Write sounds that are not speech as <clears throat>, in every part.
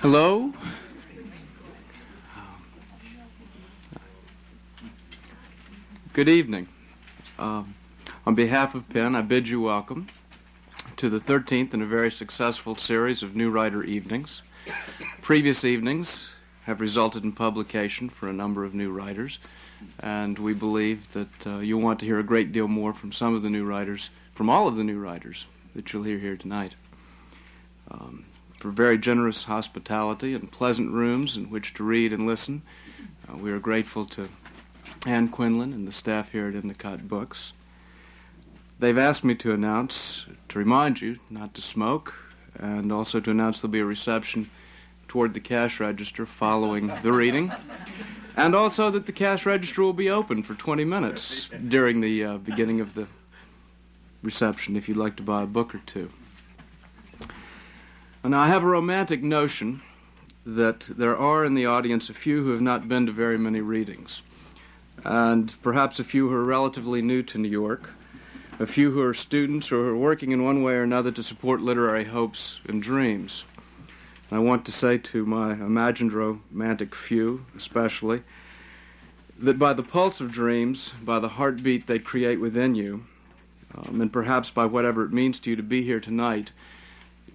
Hello. Good evening. Um, on behalf of PEN, I bid you welcome to the 13th in a very successful series of New Writer Evenings. Previous evenings have resulted in publication for a number of new writers, and we believe that uh, you'll want to hear a great deal more from some of the new writers, from all of the new writers that you'll hear here tonight. Um, for very generous hospitality and pleasant rooms in which to read and listen, uh, we are grateful to Ann Quinlan and the staff here at Endicott Books. They've asked me to announce, to remind you not to smoke, and also to announce there'll be a reception toward the cash register following the reading, and also that the cash register will be open for 20 minutes during the uh, beginning of the reception if you'd like to buy a book or two. Now, I have a romantic notion that there are in the audience a few who have not been to very many readings, and perhaps a few who are relatively new to New York a few who are students or who are working in one way or another to support literary hopes and dreams. I want to say to my imagined romantic few, especially, that by the pulse of dreams, by the heartbeat they create within you, um, and perhaps by whatever it means to you to be here tonight,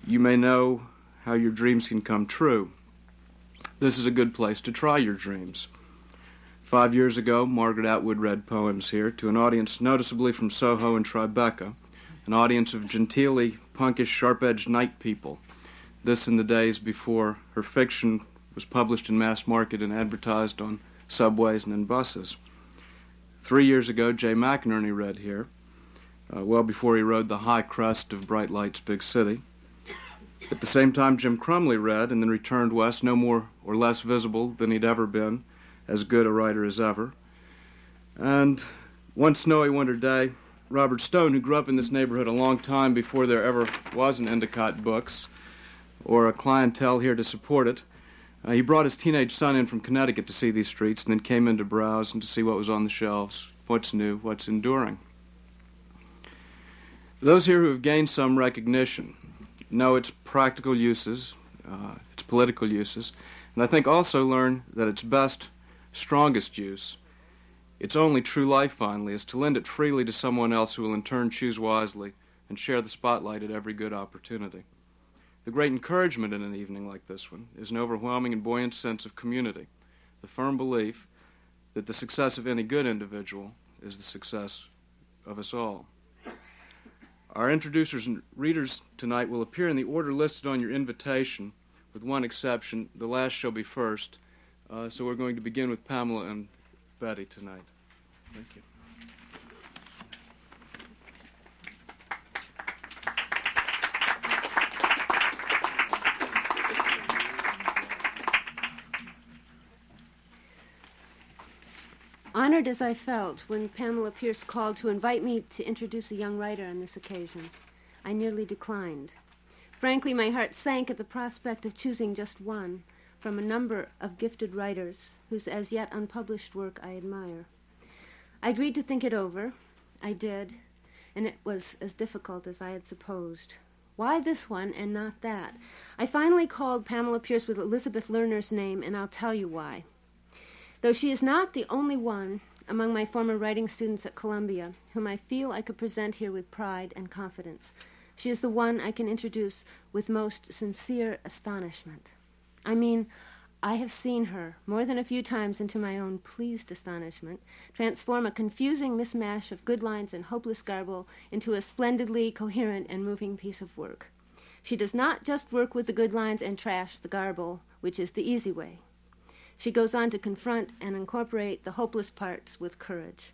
you may know how your dreams can come true. This is a good place to try your dreams. Five years ago, Margaret Atwood read poems here to an audience noticeably from Soho and Tribeca, an audience of genteelly punkish, sharp edged night people. This in the days before her fiction was published in mass market and advertised on subways and in buses. Three years ago, Jay McInerney read here, uh, well before he rode the high crest of Bright Light's big city. At the same time, Jim Crumley read and then returned west, no more or less visible than he'd ever been as good a writer as ever. And one snowy winter day, Robert Stone, who grew up in this neighborhood a long time before there ever was an Endicott Books or a clientele here to support it, uh, he brought his teenage son in from Connecticut to see these streets and then came in to browse and to see what was on the shelves, what's new, what's enduring. Those here who have gained some recognition know its practical uses, uh, its political uses, and I think also learn that its best strongest use. Its only true life, finally, is to lend it freely to someone else who will in turn choose wisely and share the spotlight at every good opportunity. The great encouragement in an evening like this one is an overwhelming and buoyant sense of community, the firm belief that the success of any good individual is the success of us all. Our introducers and readers tonight will appear in the order listed on your invitation, with one exception. The last shall be first, uh, so we're going to begin with Pamela and Betty tonight. Thank you. Honored as I felt when Pamela Pierce called to invite me to introduce a young writer on this occasion, I nearly declined. Frankly, my heart sank at the prospect of choosing just one from a number of gifted writers whose as yet unpublished work I admire. I agreed to think it over. I did, and it was as difficult as I had supposed. Why this one and not that? I finally called Pamela Pierce with Elizabeth Lerner's name, and I'll tell you why. Though she is not the only one among my former writing students at Columbia whom I feel I could present here with pride and confidence, she is the one I can introduce with most sincere astonishment. I mean, I have seen her, more than a few times into my own pleased astonishment, transform a confusing mismatch of good lines and hopeless garble into a splendidly coherent and moving piece of work. She does not just work with the good lines and trash the garble, which is the easy way. She goes on to confront and incorporate the hopeless parts with courage.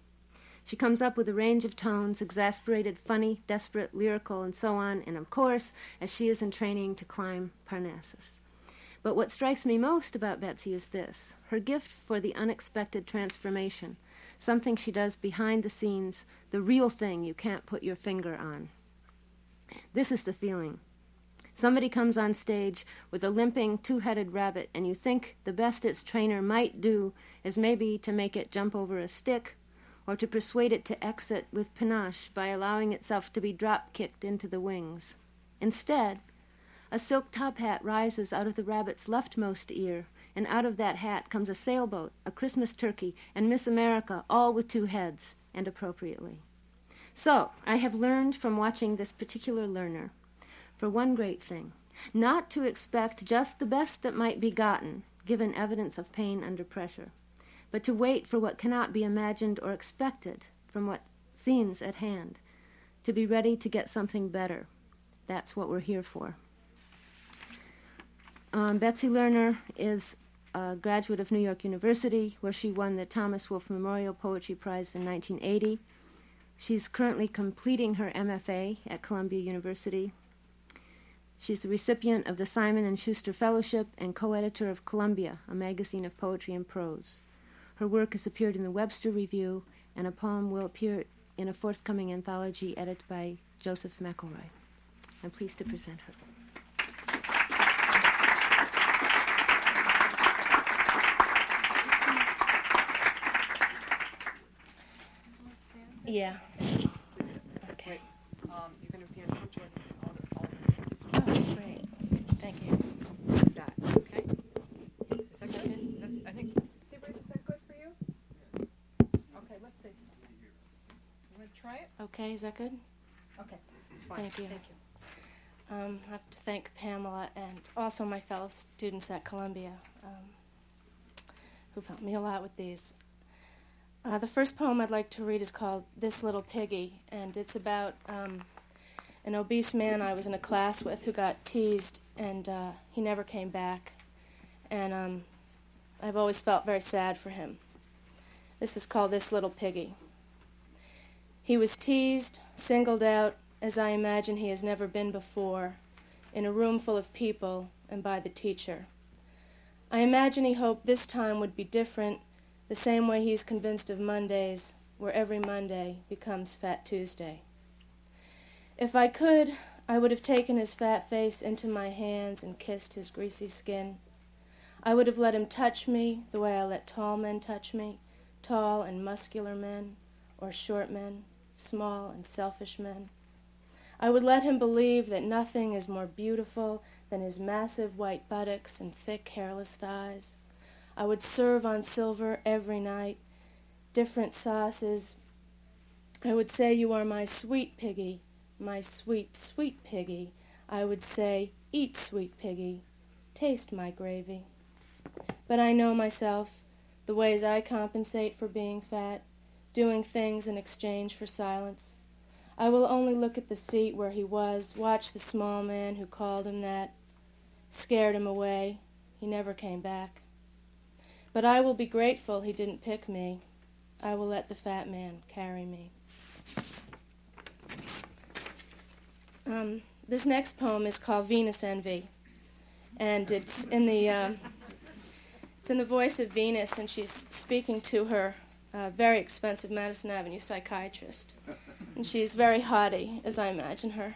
She comes up with a range of tones, exasperated, funny, desperate, lyrical, and so on, and of course, as she is in training to climb Parnassus. But what strikes me most about Betsy is this her gift for the unexpected transformation, something she does behind the scenes, the real thing you can't put your finger on. This is the feeling. Somebody comes on stage with a limping two headed rabbit, and you think the best its trainer might do is maybe to make it jump over a stick or to persuade it to exit with panache by allowing itself to be drop kicked into the wings. Instead, a silk top hat rises out of the rabbit's leftmost ear, and out of that hat comes a sailboat, a Christmas turkey, and Miss America, all with two heads, and appropriately. So, I have learned from watching this particular learner for one great thing not to expect just the best that might be gotten, given evidence of pain under pressure, but to wait for what cannot be imagined or expected from what seems at hand, to be ready to get something better. That's what we're here for. Um, Betsy Lerner is a graduate of New York University, where she won the Thomas Wolfe Memorial Poetry Prize in 1980. She's currently completing her MFA at Columbia University She's the recipient of the Simon and Schuster Fellowship and co-editor of Columbia, a magazine of poetry and prose. Her work has appeared in the Webster Review, and a poem will appear in a forthcoming anthology edited by Joseph McElroy. I'm pleased to present her. Yeah. Okay, is that good? Okay, it's fine. Thank you. Thank you. Um, I have to thank Pamela and also my fellow students at Columbia um, who've helped me a lot with these. Uh, the first poem I'd like to read is called This Little Piggy, and it's about um, an obese man I was in a class with who got teased, and uh, he never came back. And um, I've always felt very sad for him. This is called This Little Piggy. He was teased, singled out, as I imagine he has never been before, in a room full of people and by the teacher. I imagine he hoped this time would be different, the same way he's convinced of Mondays, where every Monday becomes Fat Tuesday. If I could, I would have taken his fat face into my hands and kissed his greasy skin. I would have let him touch me the way I let tall men touch me, tall and muscular men, or short men small and selfish men. I would let him believe that nothing is more beautiful than his massive white buttocks and thick hairless thighs. I would serve on silver every night, different sauces. I would say, You are my sweet piggy, my sweet, sweet piggy. I would say, Eat, sweet piggy, taste my gravy. But I know myself, the ways I compensate for being fat, doing things in exchange for silence. I will only look at the seat where he was, watch the small man who called him that, scared him away. He never came back. But I will be grateful he didn't pick me. I will let the fat man carry me. Um, this next poem is called Venus Envy, and it's in the uh, it's in the voice of Venus, and she's speaking to her a very expensive Madison Avenue psychiatrist. And she's very haughty, as I imagine her.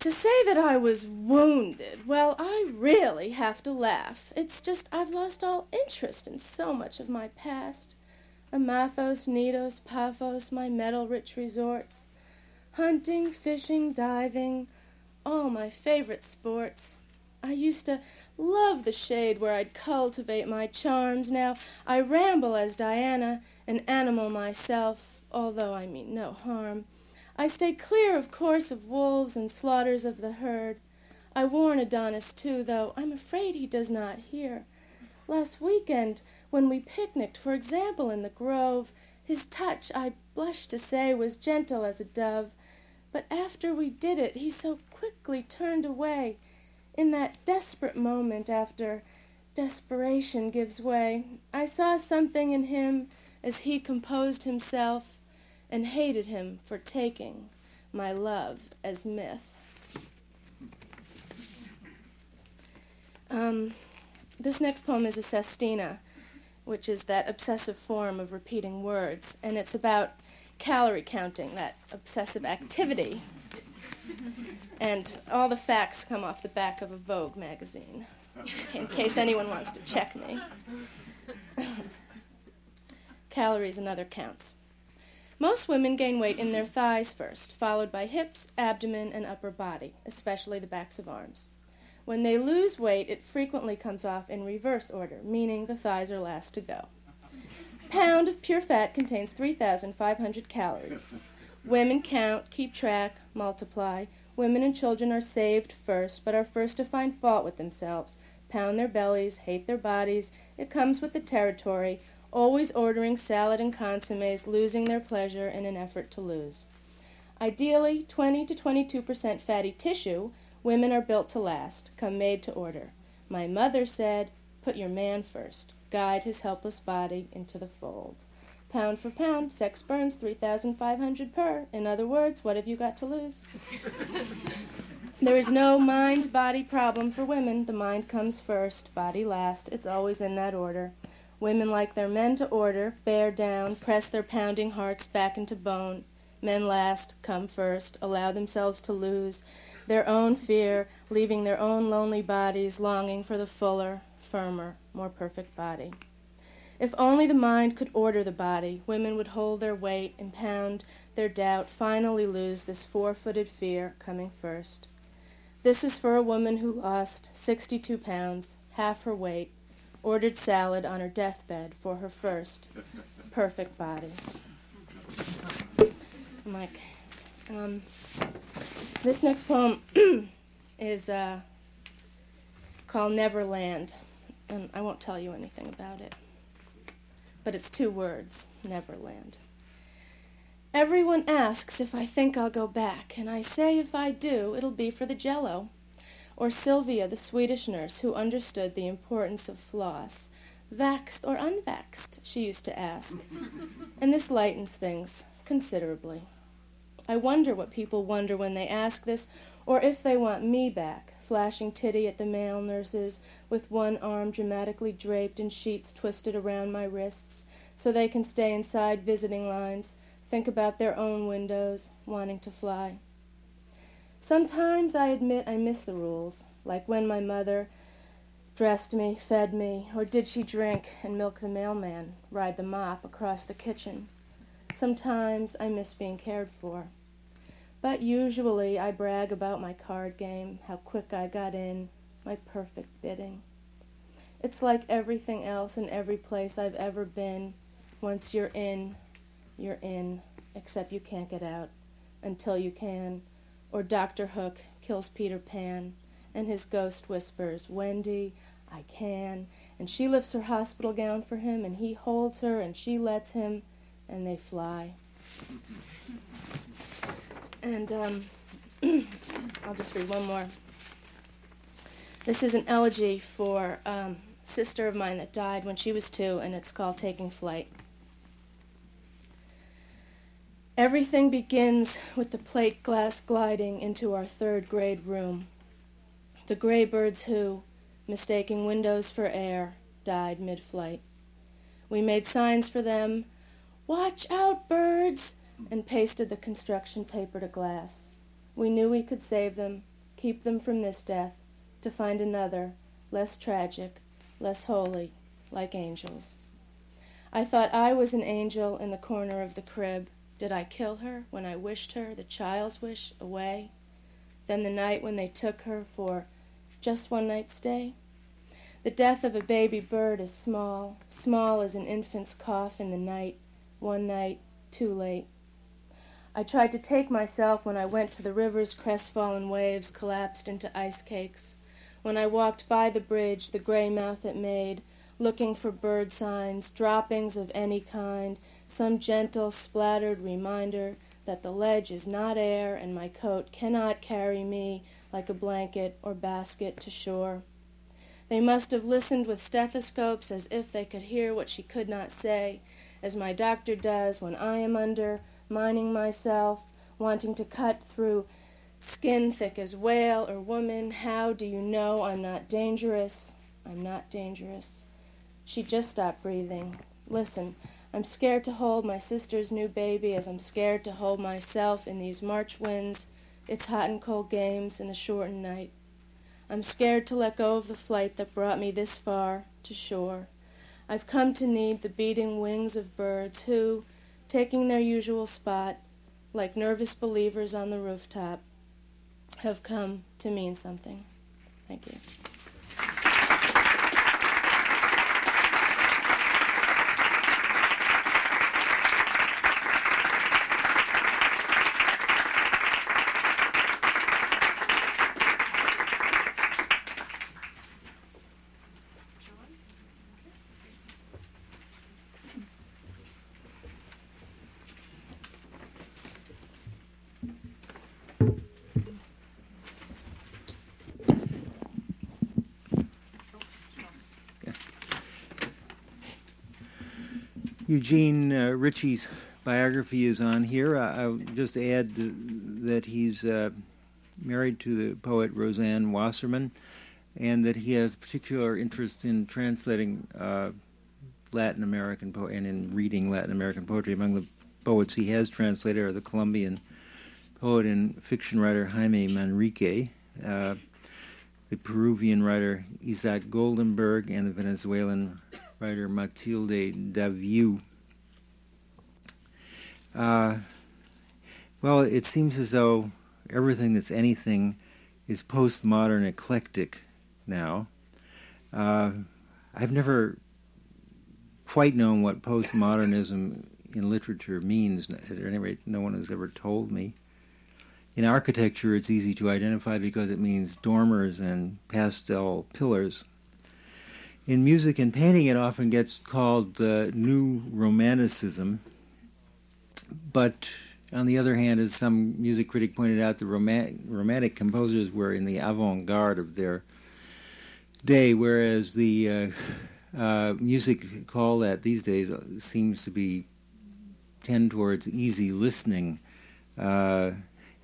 To say that I was wounded, well, I really have to laugh. It's just I've lost all interest in so much of my past. Amathos, Knidos, Paphos, my metal rich resorts. Hunting, fishing, diving, all my favorite sports. I used to love the shade where I'd cultivate my charms. Now I ramble as Diana, an animal myself, although I mean no harm. I stay clear, of course, of wolves and slaughters of the herd. I warn Adonis, too, though I'm afraid he does not hear. Last weekend, when we picnicked, for example, in the grove, his touch, I blush to say, was gentle as a dove. But after we did it, he so quickly turned away in that desperate moment after desperation gives way, I saw something in him as he composed himself and hated him for taking my love as myth. Um, this next poem is a sestina, which is that obsessive form of repeating words, and it's about calorie counting, that obsessive activity. And all the facts come off the back of a Vogue magazine, in case anyone wants to check me. Calories and other counts. Most women gain weight in their thighs first, followed by hips, abdomen, and upper body, especially the backs of arms. When they lose weight, it frequently comes off in reverse order, meaning the thighs are last to go. Pound of pure fat contains 3,500 calories. Women count, keep track, multiply. Women and children are saved first, but are first to find fault with themselves, pound their bellies, hate their bodies. It comes with the territory, always ordering salad and consommes, losing their pleasure in an effort to lose. Ideally, 20 to 22% fatty tissue, women are built to last, come made to order. My mother said, put your man first, guide his helpless body into the fold. Pound for pound, sex burns 3,500 per. In other words, what have you got to lose? <laughs> there is no mind body problem for women. The mind comes first, body last. It's always in that order. Women like their men to order, bear down, press their pounding hearts back into bone. Men last, come first, allow themselves to lose their own fear, leaving their own lonely bodies longing for the fuller, firmer, more perfect body. If only the mind could order the body, women would hold their weight and pound their doubt, finally lose this four footed fear coming first. This is for a woman who lost 62 pounds, half her weight, ordered salad on her deathbed for her first perfect body. I'm like, um, this next poem <clears throat> is uh, called Neverland, and I won't tell you anything about it. But it's two words Neverland. Everyone asks if I think I'll go back, and I say if I do, it'll be for the jello. Or Sylvia, the Swedish nurse who understood the importance of floss. Vaxed or unvaxed, she used to ask. <laughs> and this lightens things considerably. I wonder what people wonder when they ask this, or if they want me back, flashing titty at the male nurses, with one arm dramatically draped in sheets twisted around my wrists, so they can stay inside visiting lines, think about their own windows, wanting to fly. Sometimes I admit I miss the rules, like when my mother dressed me, fed me, or did she drink and milk the mailman, ride the mop across the kitchen. Sometimes I miss being cared for. But usually I brag about my card game, how quick I got in, my perfect bidding. It's like everything else in every place I've ever been. Once you're in, you're in, except you can't get out until you can or Dr. Hook kills Peter Pan, and his ghost whispers, Wendy, I can. And she lifts her hospital gown for him, and he holds her, and she lets him, and they fly. And um, <clears throat> I'll just read one more. This is an elegy for um, a sister of mine that died when she was two, and it's called Taking Flight. Everything begins with the plate glass gliding into our third grade room. The gray birds who, mistaking windows for air, died mid flight. We made signs for them Watch out, birds! And pasted the construction paper to glass. We knew we could save them, keep them from this death, to find another, less tragic, less holy, like angels. I thought I was an angel in the corner of the crib did I kill her when I wished her the child's wish away? Then the night when they took her for just one night's stay? The death of a baby bird is small, small as an infant's cough in the night, one night, too late. I tried to take myself when I went to the river's crestfallen waves collapsed into ice cakes. When I walked by the bridge, the gray mouth it made, looking for bird signs, droppings of any kind, some gentle, splattered reminder that the ledge is not air and my coat cannot carry me like a blanket or basket to shore. They must have listened with stethoscopes as if they could hear what she could not say, as my doctor does when I am under, mining myself, wanting to cut through skin thick as whale or woman. How do you know I'm not dangerous? I'm not dangerous. She just stopped breathing. Listen, I'm scared to hold my sister's new baby as I'm scared to hold myself in these March winds its hot and cold games in the shortened night. I'm scared to let go of the flight that brought me this far to shore. I've come to need the beating wings of birds who, taking their usual spot, like nervous believers on the rooftop, have come to mean something. Thank you. Eugene uh, Richie's biography is on here. I, will just add that he's uh, married to the poet Rosanne Wasserman, and that he has particular interest in translating uh, Latin American poetry and in reading Latin American poetry. Among the poets he has translated are the Colombian poet and fiction writer Jaime Manrique, uh, the Peruvian writer Isaac Goldemberg, and the Venezuelan writer Matilde Daviu. Uh, well, it seems as though everything that's anything is postmodern eclectic now. Uh, I've never quite known what postmodernism in literature means. At any rate, no one has ever told me. In architecture, it's easy to identify because it means dormers and pastel pillars in music and painting, it often gets called the new romanticism. But on the other hand, as some music critic pointed out, the romantic, romantic composers were in the avant garde of their day, whereas the uh, uh, music call that these days seems to be tend towards easy listening. Uh,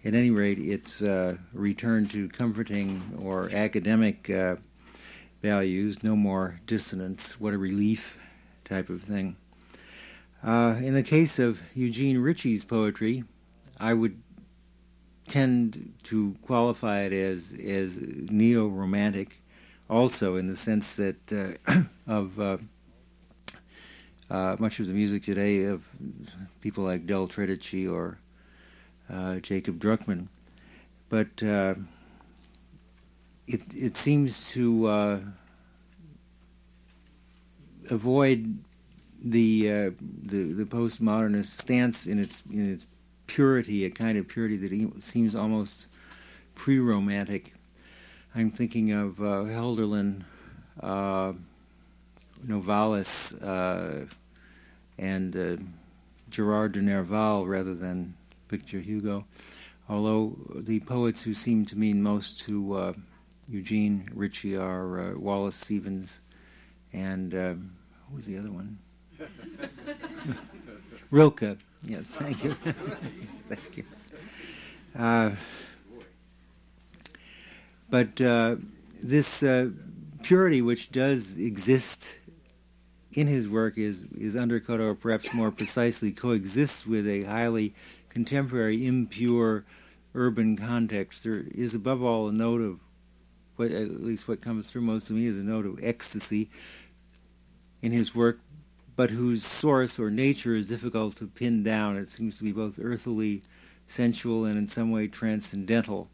at any rate, it's a return to comforting or academic uh, values, no more dissonance, what a relief type of thing. Uh, in the case of Eugene Richie's poetry, I would tend to qualify it as as neo romantic, also in the sense that uh, <clears throat> of uh, uh, much of the music today of people like Del Tredici or uh, Jacob Druckman, but uh, it it seems to uh, avoid the uh, the the postmodernist stance in its in its purity, a kind of purity that seems almost pre-romantic. I'm thinking of uh, Hölderlin, uh, Novalis, uh, and uh, Gerard de Nerval rather than Victor Hugo. Although the poets who seem to mean most to uh, Eugene Richie are uh, Wallace Stevens and uh, what was the other one? <laughs> Rilke. Yes, thank you. <laughs> thank you. Uh, but uh, this uh, purity, which does exist in his work, is is undercut, or perhaps more precisely, coexists with a highly contemporary, impure urban context. There is, above all, a note of what at least what comes through most of me is a note of ecstasy in his work, but whose source or nature is difficult to pin down. It seems to be both earthily, sensual, and in some way transcendental.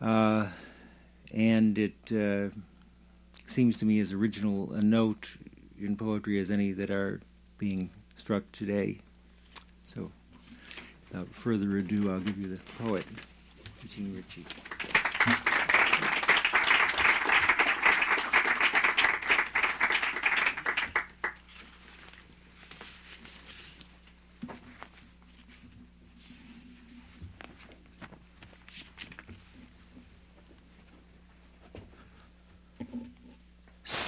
Uh, and it uh, seems to me as original a note in poetry as any that are being struck today. So, without further ado, I'll give you the poet, Eugene Richie.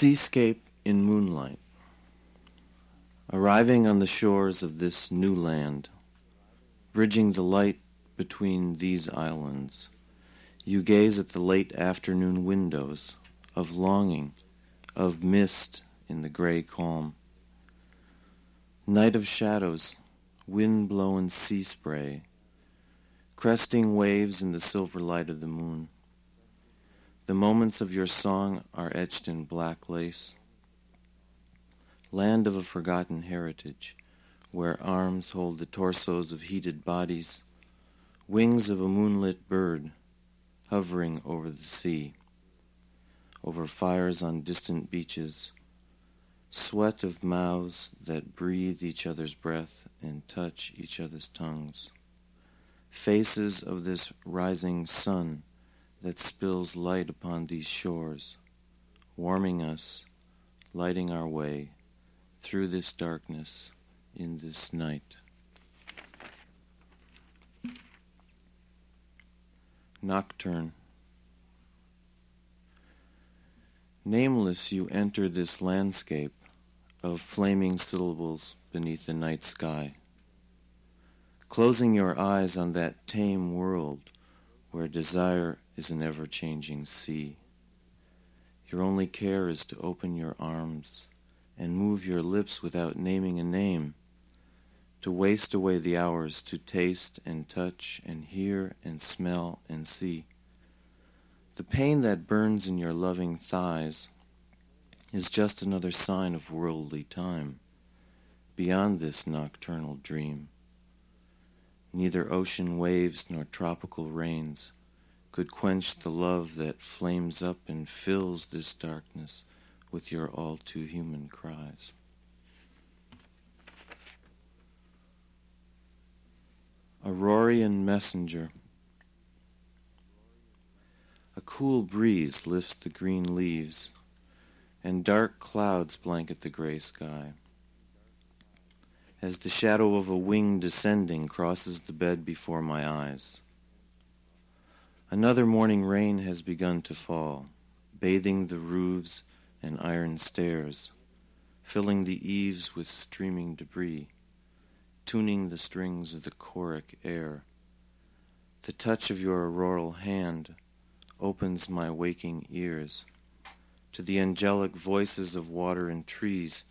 Seascape in moonlight. Arriving on the shores of this new land, bridging the light between these islands, you gaze at the late afternoon windows of longing, of mist in the gray calm. Night of shadows, wind blown sea spray, cresting waves in the silver light of the moon. The moments of your song are etched in black lace. Land of a forgotten heritage, where arms hold the torsos of heated bodies, wings of a moonlit bird hovering over the sea, over fires on distant beaches, sweat of mouths that breathe each other's breath and touch each other's tongues, faces of this rising sun that spills light upon these shores, warming us, lighting our way through this darkness in this night. Nocturne. Nameless, you enter this landscape of flaming syllables beneath the night sky, closing your eyes on that tame world where desire is an ever changing sea. Your only care is to open your arms and move your lips without naming a name, to waste away the hours to taste and touch and hear and smell and see. The pain that burns in your loving thighs is just another sign of worldly time, beyond this nocturnal dream. Neither ocean waves nor tropical rains could quench the love that flames up and fills this darkness with your all too human cries. Aurorian messenger. A cool breeze lifts the green leaves, and dark clouds blanket the gray sky as the shadow of a wing descending crosses the bed before my eyes. Another morning rain has begun to fall, bathing the roofs and iron stairs, filling the eaves with streaming debris, tuning the strings of the choric air. The touch of your auroral hand opens my waking ears to the angelic voices of water and trees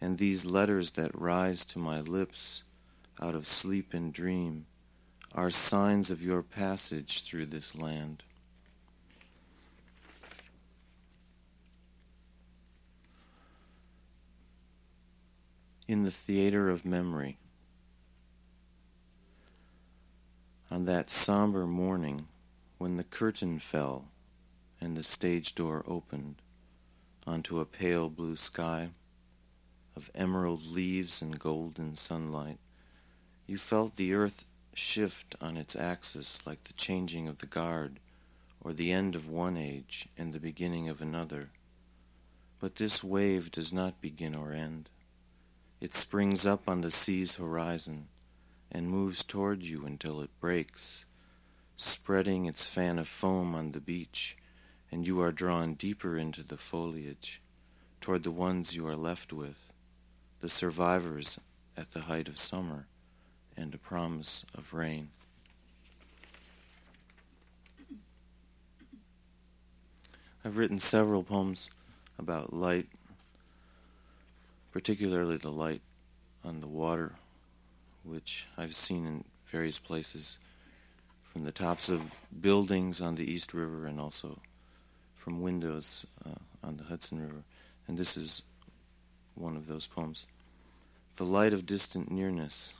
and these letters that rise to my lips out of sleep and dream are signs of your passage through this land. In the theater of memory, on that somber morning when the curtain fell and the stage door opened onto a pale blue sky, of emerald leaves and golden sunlight. You felt the earth shift on its axis like the changing of the guard, or the end of one age and the beginning of another. But this wave does not begin or end. It springs up on the sea's horizon and moves toward you until it breaks, spreading its fan of foam on the beach, and you are drawn deeper into the foliage, toward the ones you are left with the survivors at the height of summer and a promise of rain. I've written several poems about light, particularly the light on the water, which I've seen in various places from the tops of buildings on the East River and also from windows uh, on the Hudson River. And this is one of those poems. The light of distant nearness.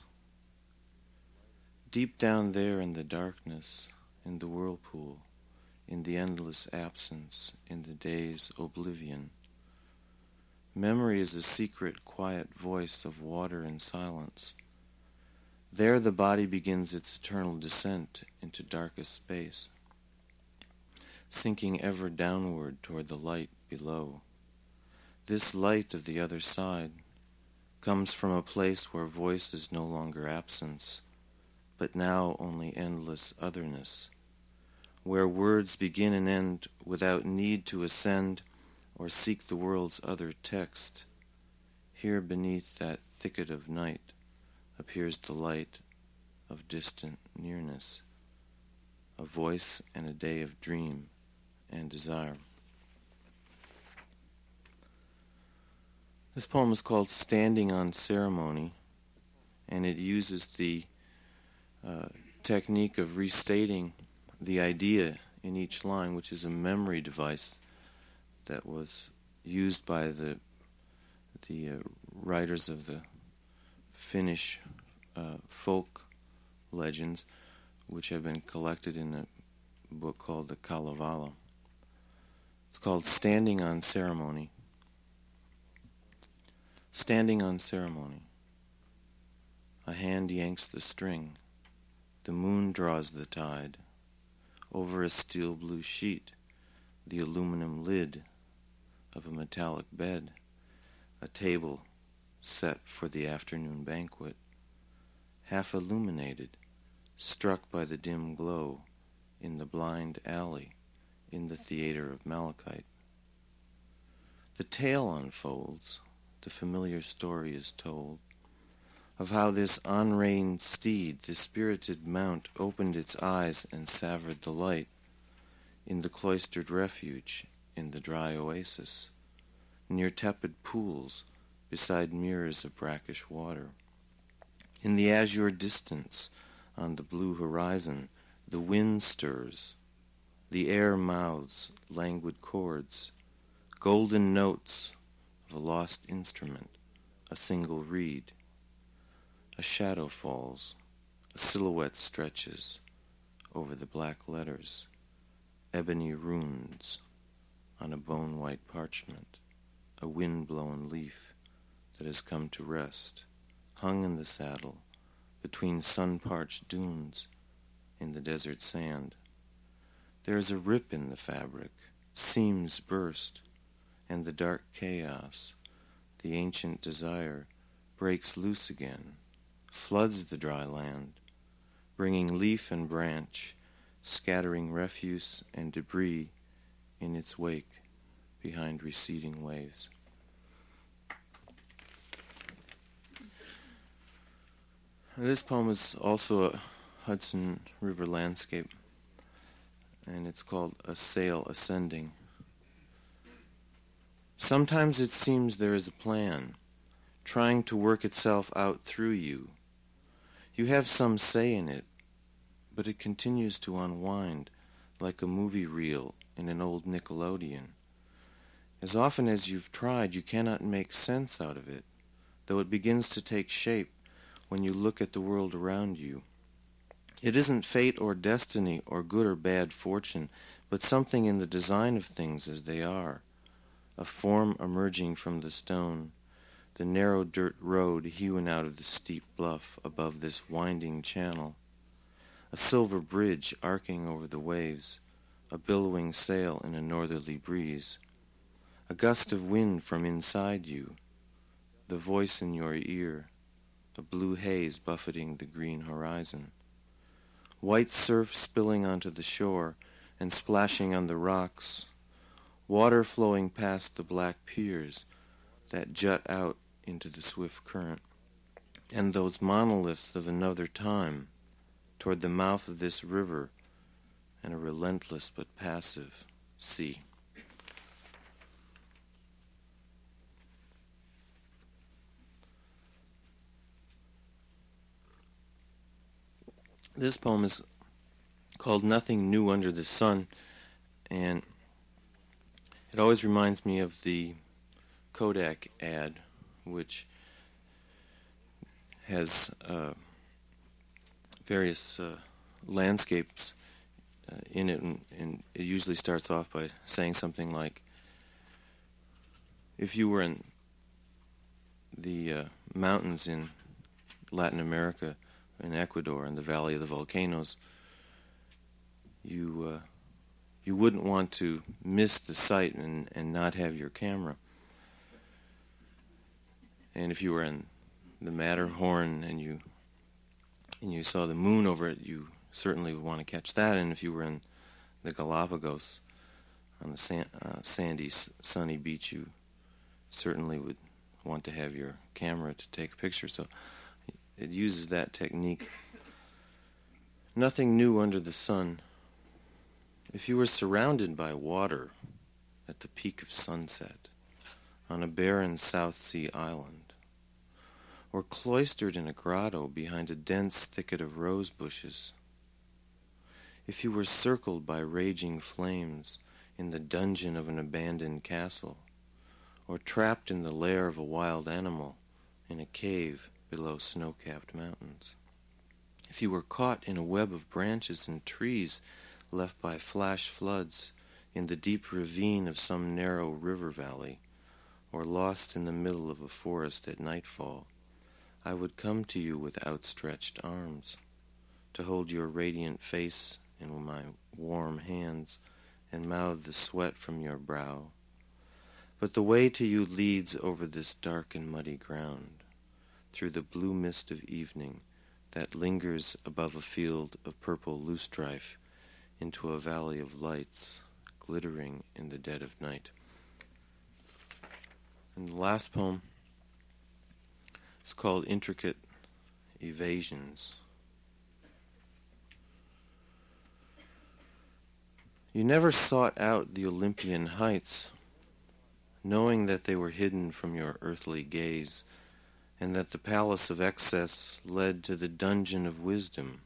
Deep down there in the darkness, in the whirlpool, in the endless absence, in the day's oblivion. Memory is a secret, quiet voice of water and silence. There the body begins its eternal descent into darkest space, sinking ever downward toward the light below. This light of the other side comes from a place where voice is no longer absence, but now only endless otherness, where words begin and end without need to ascend or seek the world's other text. Here beneath that thicket of night appears the light of distant nearness, a voice and a day of dream and desire. This poem is called Standing on Ceremony, and it uses the uh, technique of restating the idea in each line, which is a memory device that was used by the the uh, writers of the Finnish uh, folk legends, which have been collected in a book called the Kalevala. It's called Standing on Ceremony. Standing on Ceremony. A hand yanks the string. The moon draws the tide. Over a steel blue sheet, the aluminum lid of a metallic bed, a table set for the afternoon banquet, half illuminated, struck by the dim glow in the blind alley in the theater of malachite. The tale unfolds, the familiar story is told, of how this unreined steed, the spirited mount, opened its eyes and savored the light in the cloistered refuge in the dry oasis, near tepid pools beside mirrors of brackish water. In the azure distance, on the blue horizon, the wind stirs, the air mouths languid chords, golden notes of a lost instrument, a single reed. A shadow falls, a silhouette stretches over the black letters, ebony runes on a bone white parchment, a wind blown leaf that has come to rest, hung in the saddle between sun parched dunes in the desert sand. There is a rip in the fabric, seams burst, and the dark chaos, the ancient desire, breaks loose again, floods the dry land, bringing leaf and branch, scattering refuse and debris in its wake behind receding waves. This poem is also a Hudson River landscape, and it's called A Sail Ascending. Sometimes it seems there is a plan, trying to work itself out through you. You have some say in it, but it continues to unwind like a movie reel in an old Nickelodeon. As often as you've tried, you cannot make sense out of it, though it begins to take shape when you look at the world around you. It isn't fate or destiny or good or bad fortune, but something in the design of things as they are. A form emerging from the stone, the narrow dirt road hewn out of the steep bluff above this winding channel, a silver bridge arcing over the waves, a billowing sail in a northerly breeze, a gust of wind from inside you, the voice in your ear, a blue haze buffeting the green horizon white surf spilling onto the shore and splashing on the rocks, water flowing past the black piers that jut out into the swift current, and those monoliths of another time toward the mouth of this river and a relentless but passive sea. This poem is called Nothing New Under the Sun, and it always reminds me of the Kodak ad, which has uh, various uh, landscapes uh, in it, and, and, it usually starts off by saying something like, if you were in the uh, mountains in Latin America, in Ecuador in the Valley of the Volcanoes, you uh, you wouldn't want to miss the sight and, and not have your camera. And if you were in the Matterhorn and you and you saw the moon over it, you certainly would want to catch that. And if you were in the Galapagos on the uh, sandy, sunny beach, you certainly would want to have your camera to take a picture. So it uses that technique. Nothing new under the sun. If you were surrounded by water at the peak of sunset on a barren South Sea island, or cloistered in a grotto behind a dense thicket of rose bushes, if you were circled by raging flames in the dungeon of an abandoned castle, or trapped in the lair of a wild animal in a cave below snow-capped mountains. If you were caught in a web of branches and trees left by flash floods in the deep ravine of some narrow river valley, or lost in the middle of a forest at nightfall, I would come to you with outstretched arms, to hold your radiant face in my warm hands and mouth the sweat from your brow. But the way to you leads over this dark and muddy ground, through the blue mist of evening that lingers above a field of purple loosestrife into a valley of lights glittering in the dead of night. And the last poem is called Intricate Evasions. You never sought out the Olympian heights, knowing that they were hidden from your earthly gaze, and that the palace of excess led to the dungeon of wisdom,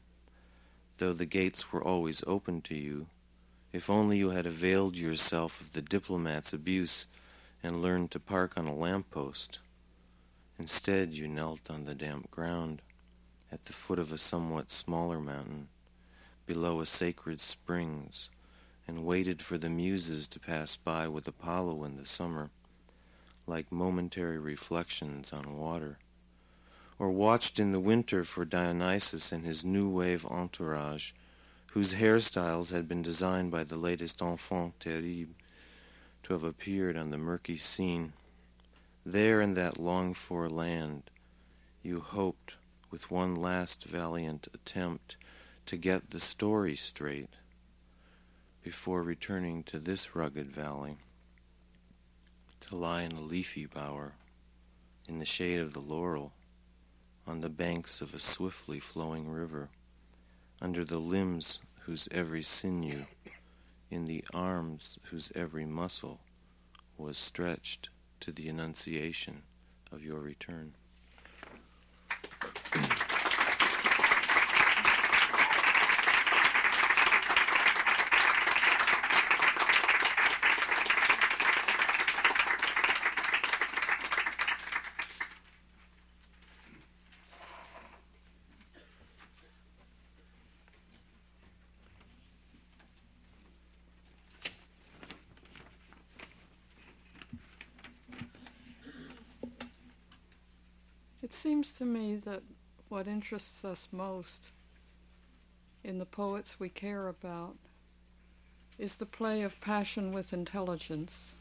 though the gates were always open to you, if only you had availed yourself of the diplomat's abuse and learned to park on a lamp post. Instead, you knelt on the damp ground at the foot of a somewhat smaller mountain, below a sacred springs, and waited for the muses to pass by with Apollo in the summer, like momentary reflections on water, or watched in the winter for Dionysus and his new wave entourage, whose hairstyles had been designed by the latest enfant terrible to have appeared on the murky scene. There in that longed for land, you hoped, with one last valiant attempt, to get the story straight before returning to this rugged valley, to lie in a leafy bower, in the shade of the laurel, on the banks of a swiftly flowing river, under the limbs whose every sinew, in the arms whose every muscle was stretched to the annunciation of your return. It seems to me that what interests us most in the poets we care about is the play of passion with intelligence.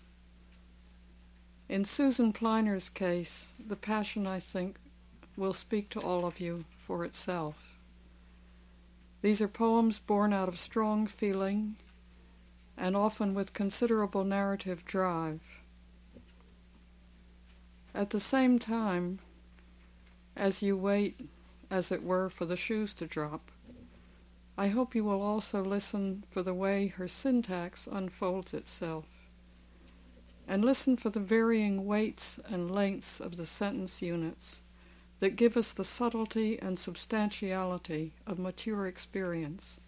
In Susan Pliner's case, the passion, I think, will speak to all of you for itself. These are poems born out of strong feeling and often with considerable narrative drive. At the same time, as you wait, as it were, for the shoes to drop. I hope you will also listen for the way her syntax unfolds itself, and listen for the varying weights and lengths of the sentence units that give us the subtlety and substantiality of mature experience.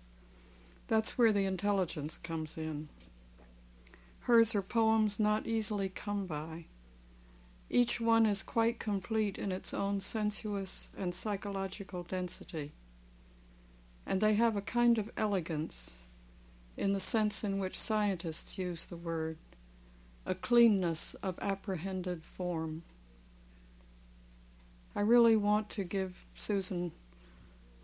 That's where the intelligence comes in. Hers are poems not easily come by each one is quite complete in its own sensuous and psychological density. And they have a kind of elegance, in the sense in which scientists use the word, a cleanness of apprehended form. I really want to give Susan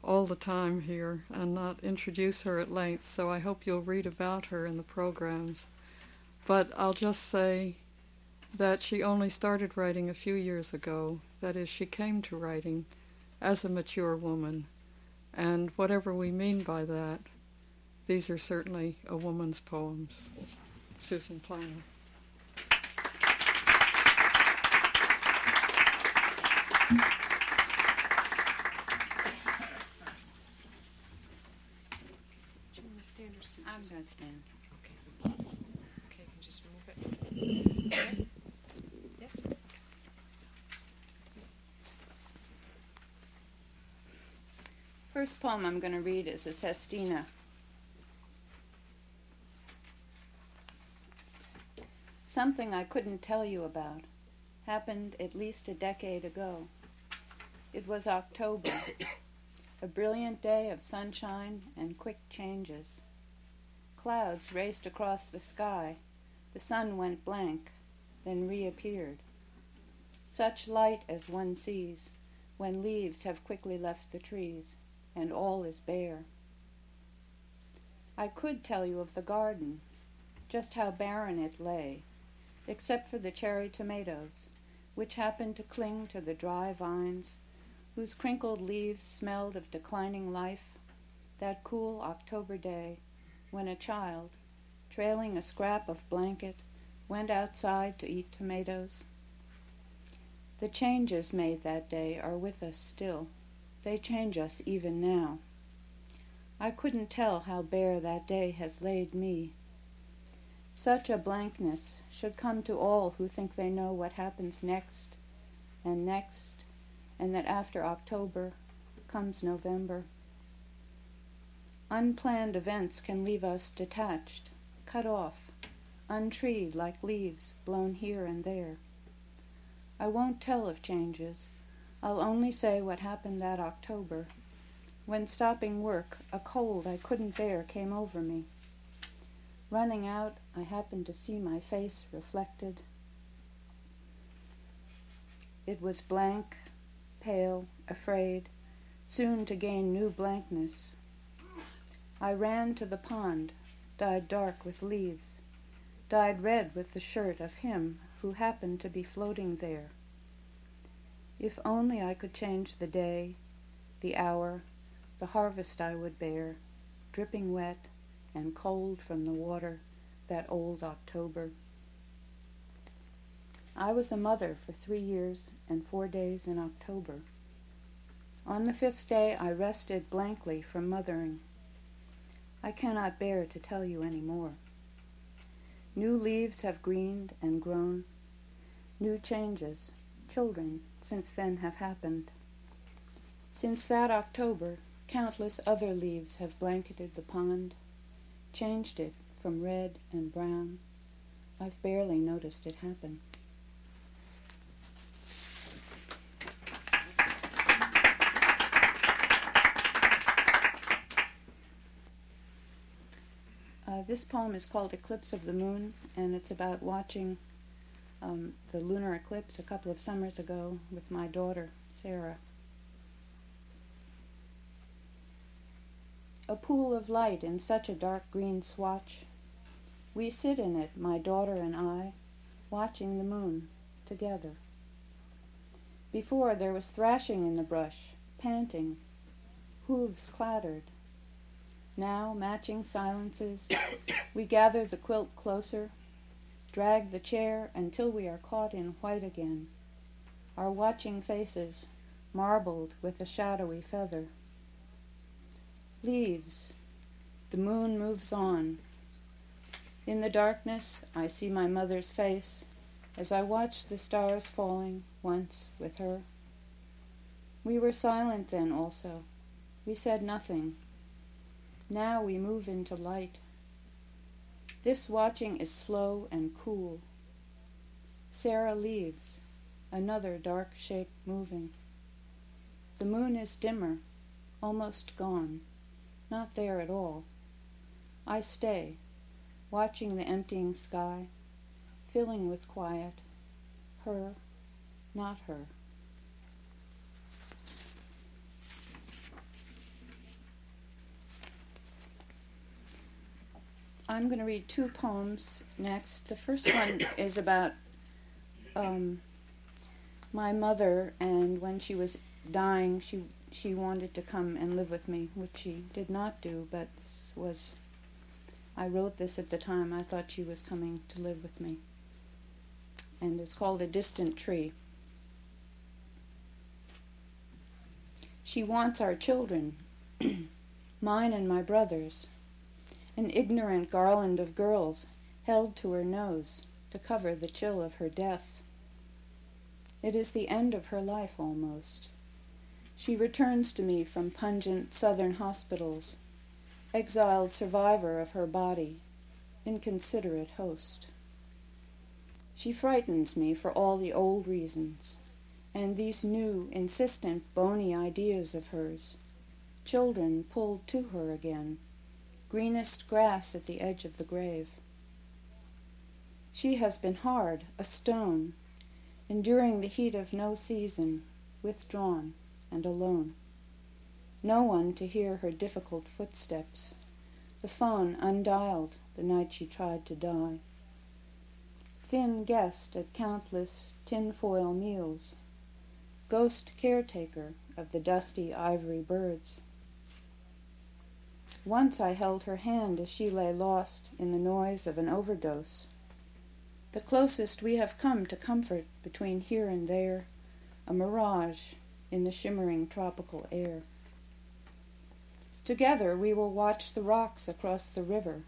all the time here and not introduce her at length, so I hope you'll read about her in the programs. But I'll just say that she only started writing a few years ago. That is, she came to writing as a mature woman. And whatever we mean by that, these are certainly a woman's poems. Susan Pliner. I'm going to stand. first poem I'm going to read is a Sestina. Something I couldn't tell you about happened at least a decade ago. It was October, a brilliant day of sunshine and quick changes. Clouds raced across the sky, the sun went blank, then reappeared. Such light as one sees when leaves have quickly left the trees and all is bare. I could tell you of the garden, just how barren it lay, except for the cherry tomatoes, which happened to cling to the dry vines, whose crinkled leaves smelled of declining life, that cool October day when a child, trailing a scrap of blanket, went outside to eat tomatoes. The changes made that day are with us still. They change us even now. I couldn't tell how bare that day has laid me. Such a blankness should come to all who think they know what happens next and next, and that after October comes November. Unplanned events can leave us detached, cut off, untreed like leaves blown here and there. I won't tell of changes. I'll only say what happened that October when stopping work, a cold I couldn't bear came over me. Running out, I happened to see my face reflected. It was blank, pale, afraid, soon to gain new blankness. I ran to the pond, dyed dark with leaves, dyed red with the shirt of him who happened to be floating there. If only I could change the day, the hour, the harvest I would bear, dripping wet and cold from the water that old October. I was a mother for three years and four days in October. On the fifth day I rested blankly from mothering. I cannot bear to tell you any more. New leaves have greened and grown. New changes, children, since then have happened. Since that October, Countless other leaves have blanketed the pond, changed it from red and brown. I've barely noticed it happen. Uh, this poem is called Eclipse of the Moon, and it's about watching um, the lunar eclipse a couple of summers ago with my daughter, Sarah. a pool of light in such a dark green swatch. We sit in it, my daughter and I, watching the moon together. Before there was thrashing in the brush, panting, hooves clattered. Now, matching silences, we gather the quilt closer, drag the chair until we are caught in white again, our watching faces marbled with a shadowy feather. Leaves. The moon moves on. In the darkness, I see my mother's face as I watch the stars falling once with her. We were silent then also. We said nothing. Now we move into light. This watching is slow and cool. Sarah leaves, another dark shape moving. The moon is dimmer, almost gone not there at all. I stay, watching the emptying sky, filling with quiet, her, not her. I'm going to read two poems next. The first one <coughs> is about um, my mother, and when she was dying, she she wanted to come and live with me, which she did not do, but was. I wrote this at the time. I thought she was coming to live with me. And it's called A Distant Tree. She wants our children, <clears throat> mine and my brother's, an ignorant garland of girls held to her nose to cover the chill of her death. It is the end of her life almost. She returns to me from pungent southern hospitals, exiled survivor of her body, inconsiderate host. She frightens me for all the old reasons, and these new, insistent, bony ideas of hers. Children pulled to her again, greenest grass at the edge of the grave. She has been hard, a stone, enduring the heat of no season, withdrawn and alone. No one to hear her difficult footsteps. The phone undialed the night she tried to die. Thin guest at countless tinfoil meals. Ghost caretaker of the dusty ivory birds. Once I held her hand as she lay lost in the noise of an overdose the closest we have come to comfort between here and there, a mirage in the shimmering tropical air. Together we will watch the rocks across the river,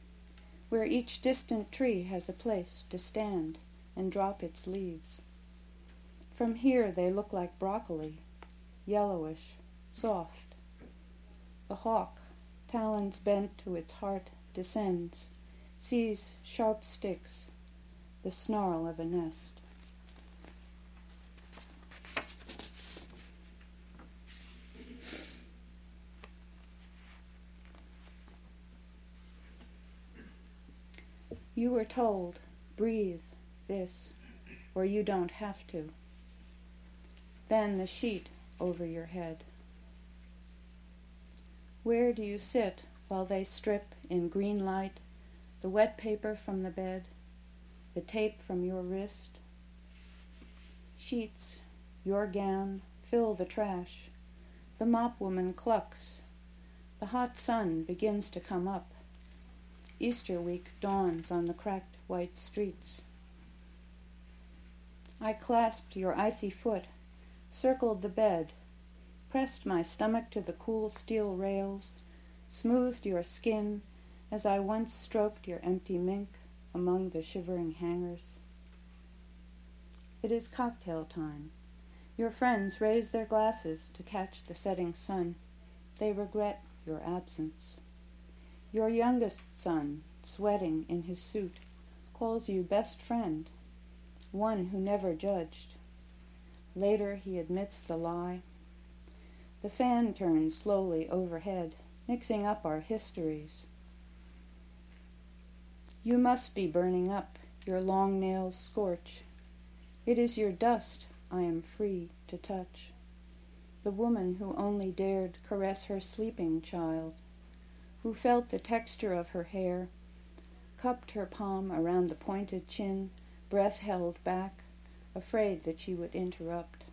where each distant tree has a place to stand and drop its leaves. From here they look like broccoli, yellowish, soft. The hawk, talons bent to its heart, descends, sees sharp sticks, the snarl of a nest. You were told, breathe this, or you don't have to. Then the sheet over your head. Where do you sit while they strip in green light the wet paper from the bed? the tape from your wrist. Sheets, your gown, fill the trash. The mop woman clucks. The hot sun begins to come up. Easter week dawns on the cracked white streets. I clasped your icy foot, circled the bed, pressed my stomach to the cool steel rails, smoothed your skin as I once stroked your empty mink among the shivering hangers. It is cocktail time. Your friends raise their glasses to catch the setting sun. They regret your absence. Your youngest son, sweating in his suit, calls you best friend, one who never judged. Later he admits the lie. The fan turns slowly overhead, mixing up our histories. You must be burning up, your long nails scorch. It is your dust I am free to touch. The woman who only dared caress her sleeping child, who felt the texture of her hair, cupped her palm around the pointed chin, breath held back, afraid that she would interrupt.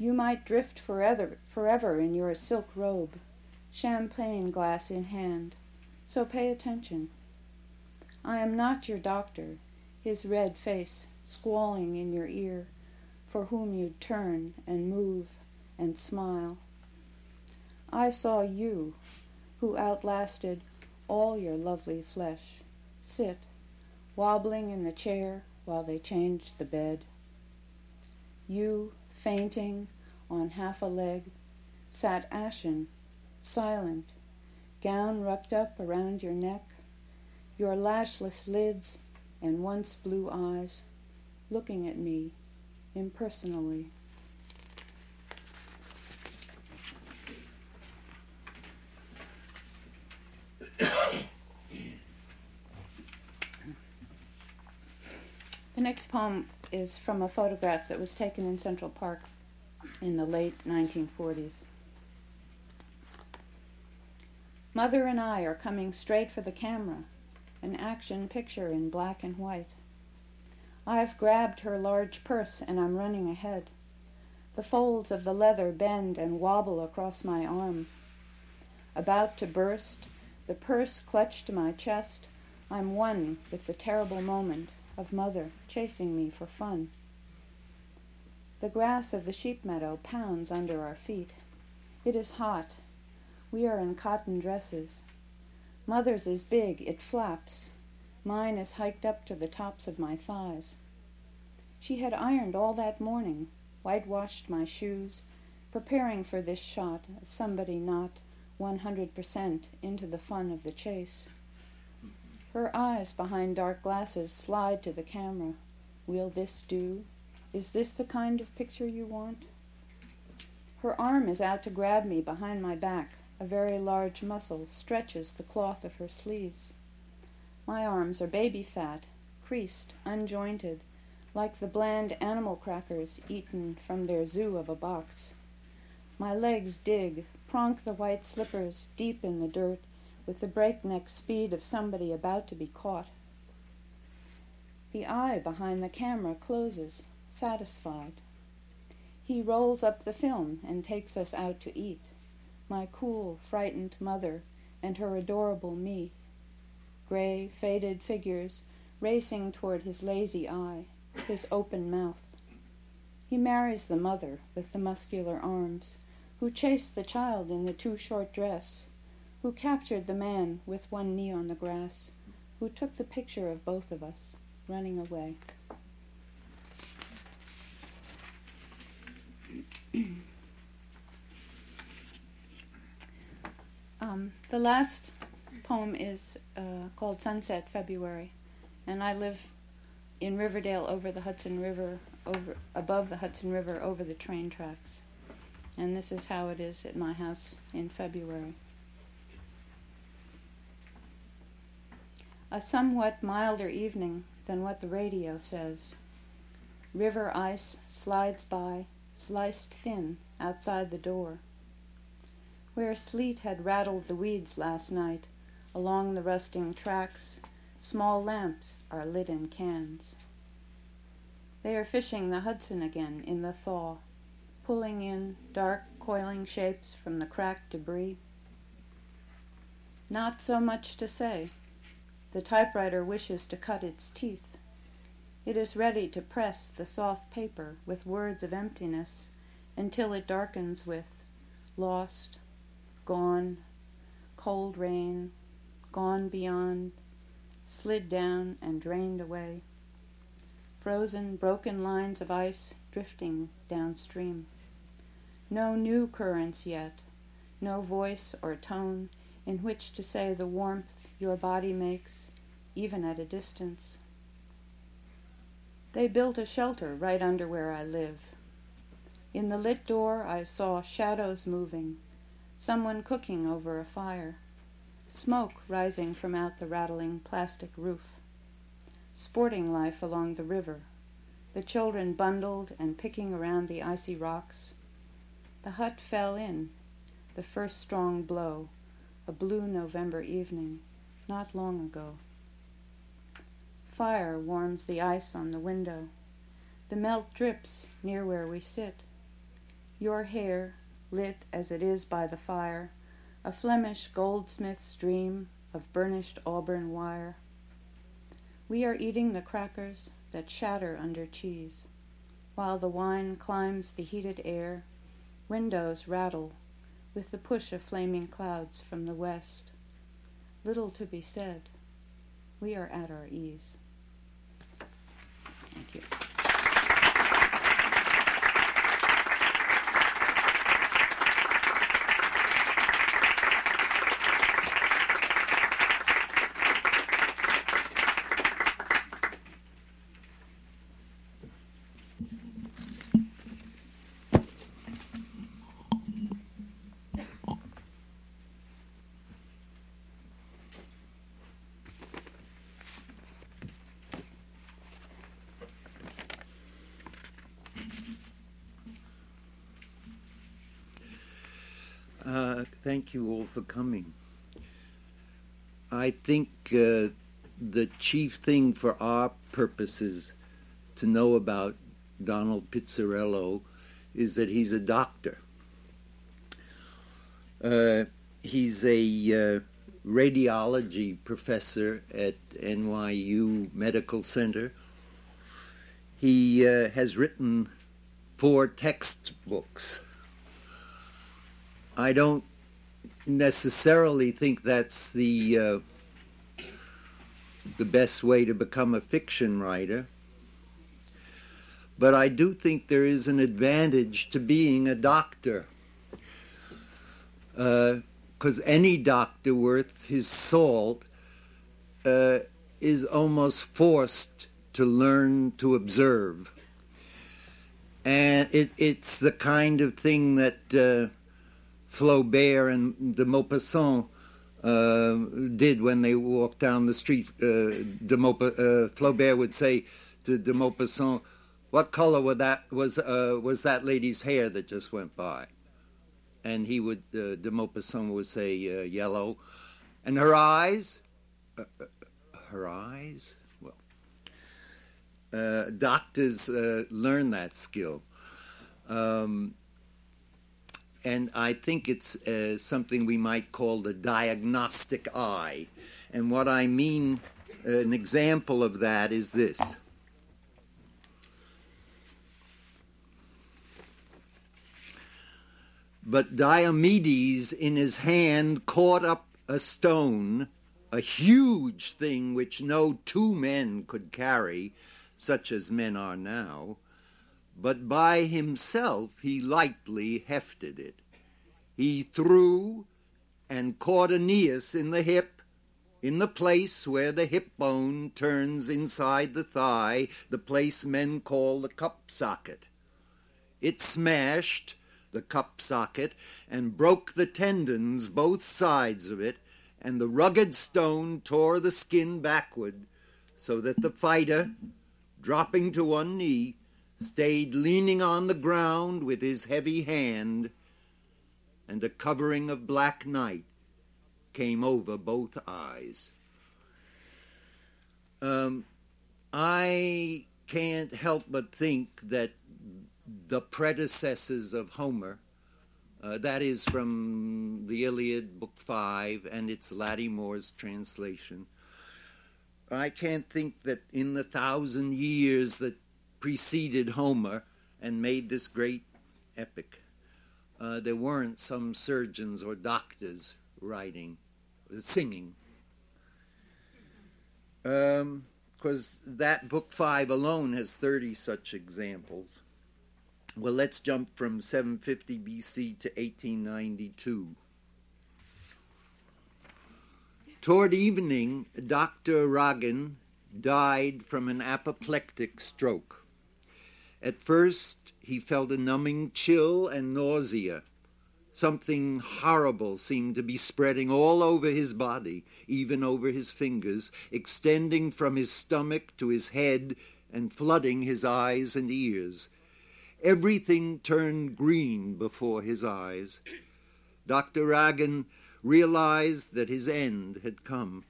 You might drift forever, forever in your silk robe, champagne glass in hand, so pay attention. I am not your doctor, his red face squalling in your ear, for whom you'd turn and move and smile. I saw you, who outlasted all your lovely flesh, sit, wobbling in the chair while they changed the bed. You, fainting on half a leg, sat ashen, silent, gown rucked up around your neck, your lashless lids and once blue eyes looking at me impersonally. <coughs> The next poem is from a photograph that was taken in Central Park in the late 1940s. Mother and I are coming straight for the camera, an action picture in black and white. I've grabbed her large purse and I'm running ahead. The folds of the leather bend and wobble across my arm. About to burst, the purse clutched to my chest, I'm one with the terrible moment of mother chasing me for fun. The grass of the sheep meadow pounds under our feet. It is hot we are in cotton dresses. Mother's is big, it flaps. Mine is hiked up to the tops of my thighs. She had ironed all that morning, whitewashed my shoes, preparing for this shot of somebody not 100% into the fun of the chase. Her eyes behind dark glasses slide to the camera. Will this do? Is this the kind of picture you want? Her arm is out to grab me behind my back. A very large muscle stretches the cloth of her sleeves. My arms are baby fat, creased, unjointed, like the bland animal crackers eaten from their zoo of a box. My legs dig, pronk the white slippers deep in the dirt with the breakneck speed of somebody about to be caught. The eye behind the camera closes, satisfied. He rolls up the film and takes us out to eat. My cool, frightened mother and her adorable me. Gray, faded figures racing toward his lazy eye, his open mouth. He marries the mother with the muscular arms, who chased the child in the too short dress, who captured the man with one knee on the grass, who took the picture of both of us running away. <clears throat> um, the last poem is uh, called Sunset February, and I live in Riverdale over the Hudson River, over above the Hudson River, over the train tracks. And this is how it is at my house in February. A somewhat milder evening than what the radio says. River ice slides by, sliced thin, outside the door. Where sleet had rattled the weeds last night, along the rusting tracks, small lamps are lit in cans. They are fishing the Hudson again in the thaw, pulling in dark, coiling shapes from the cracked debris. Not so much to say. The typewriter wishes to cut its teeth. It is ready to press the soft paper with words of emptiness until it darkens with lost, gone, cold rain, gone beyond, slid down and drained away. Frozen, broken lines of ice drifting downstream. No new currents yet, no voice or tone in which to say the warmth your body makes even at a distance. They built a shelter right under where I live. In the lit door, I saw shadows moving, someone cooking over a fire, smoke rising from out the rattling plastic roof, sporting life along the river, the children bundled and picking around the icy rocks. The hut fell in, the first strong blow, a blue November evening, not long ago fire warms the ice on the window. The melt drips near where we sit. Your hair, lit as it is by the fire, a Flemish goldsmith's dream of burnished auburn wire. We are eating the crackers that shatter under cheese. While the wine climbs the heated air, windows rattle with the push of flaming clouds from the west. Little to be said. We are at our ease. Thank you. Thank you all for coming. I think uh, the chief thing for our purposes to know about Donald Pizzarello is that he's a doctor. Uh, he's a uh, radiology professor at NYU Medical Center. He uh, has written four textbooks. I don't necessarily think that's the uh, the best way to become a fiction writer. But I do think there is an advantage to being a doctor. Because uh, any doctor worth his salt uh, is almost forced to learn to observe. And it, it's the kind of thing that uh, Flaubert and de Maupassant uh, did when they walked down the street. Uh, de uh, Flaubert would say to de Maupassant, "What color was that? Was uh, was that lady's hair that just went by?" And he would, uh, de Maupassant would say, "Yellow," and her eyes, her eyes. Well, doctors learn that skill. Um, and I think it's uh, something we might call the diagnostic eye. And what I mean, uh, an example of that is this. But Diomedes in his hand caught up a stone, a huge thing which no two men could carry, such as men are now but by himself he lightly hefted it. He threw and caught Aeneas in the hip, in the place where the hip bone turns inside the thigh, the place men call the cup socket. It smashed the cup socket and broke the tendons both sides of it, and the rugged stone tore the skin backward, so that the fighter, dropping to one knee, stayed leaning on the ground with his heavy hand, and a covering of black night came over both eyes. Um, I can't help but think that the predecessors of Homer, uh, that is from the Iliad, Book 5, and it's Lattimore's translation, I can't think that in the thousand years that preceded Homer and made this great epic. Uh, there weren't some surgeons or doctors writing, singing. Because um, that book five alone has 30 such examples. Well, let's jump from 750 BC to 1892. Toward evening, Dr. Ragin died from an apoplectic stroke. At first, he felt a numbing chill and nausea. Something horrible seemed to be spreading all over his body, even over his fingers, extending from his stomach to his head and flooding his eyes and ears. Everything turned green before his eyes. Dr. Ragin realized that his end had come,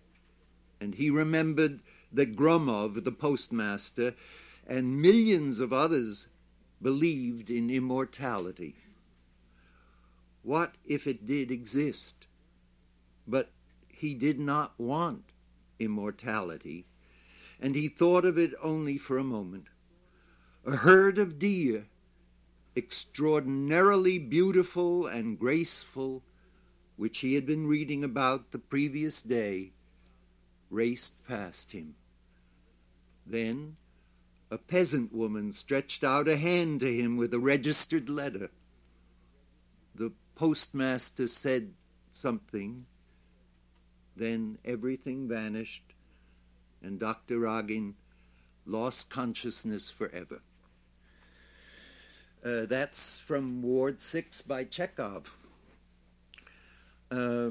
and he remembered that Gromov, the postmaster, and millions of others believed in immortality. What if it did exist? But he did not want immortality, and he thought of it only for a moment. A herd of deer, extraordinarily beautiful and graceful, which he had been reading about the previous day, raced past him. Then a peasant woman stretched out a hand to him with a registered letter. The postmaster said something. Then everything vanished, and Dr. Ragin lost consciousness forever. Uh, that's from Ward 6 by Chekhov. Uh,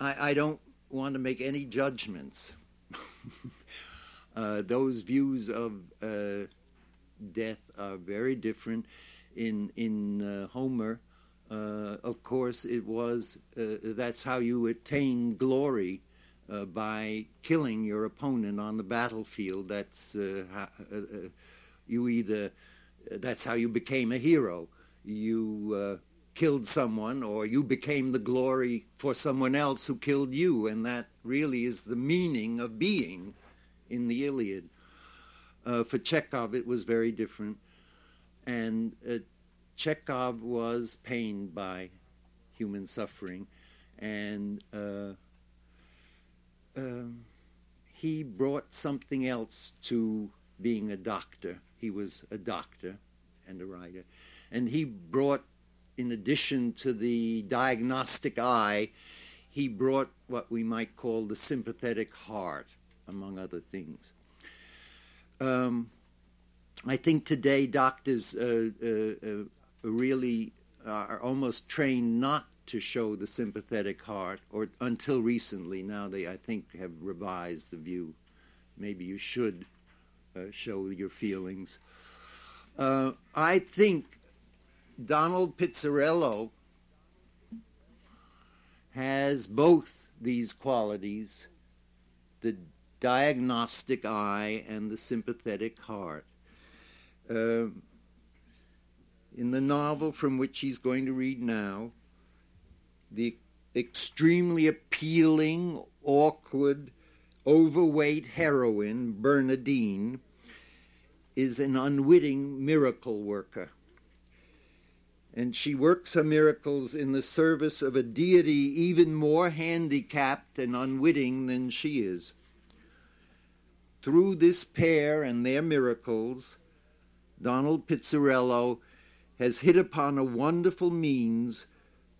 I, I don't want to make any judgments. <laughs> Uh, those views of uh, death are very different. In in uh, Homer, uh, of course, it was uh, that's how you attain glory by killing your opponent on the battlefield. That's how, you either that's how you became a hero. You killed someone, or you became the glory for someone else who killed you, and that really is the meaning of being in the Iliad. Uh, for Chekhov, it was very different. And uh, Chekhov was pained by human suffering. And uh, um, he brought something else to being a doctor. He was a doctor and a writer. And he brought, in addition to the diagnostic eye, he brought what we might call the sympathetic heart, among other things. Um, I think today doctors uh, uh, uh, really are almost trained not to show the sympathetic heart, or until recently. Now they, I think, have revised the view. Maybe you should uh, show your feelings. Uh, I think Donald Pizzarello has both these qualities the diagnostic eye and the sympathetic heart. Uh, in the novel from which he's going to read now, the extremely appealing, awkward, overweight heroine, Bernadine, is an unwitting miracle worker. And she works her miracles in the service of a deity even more handicapped and unwitting than she is. Through this pair and their miracles, Donald Pizzarello has hit upon a wonderful means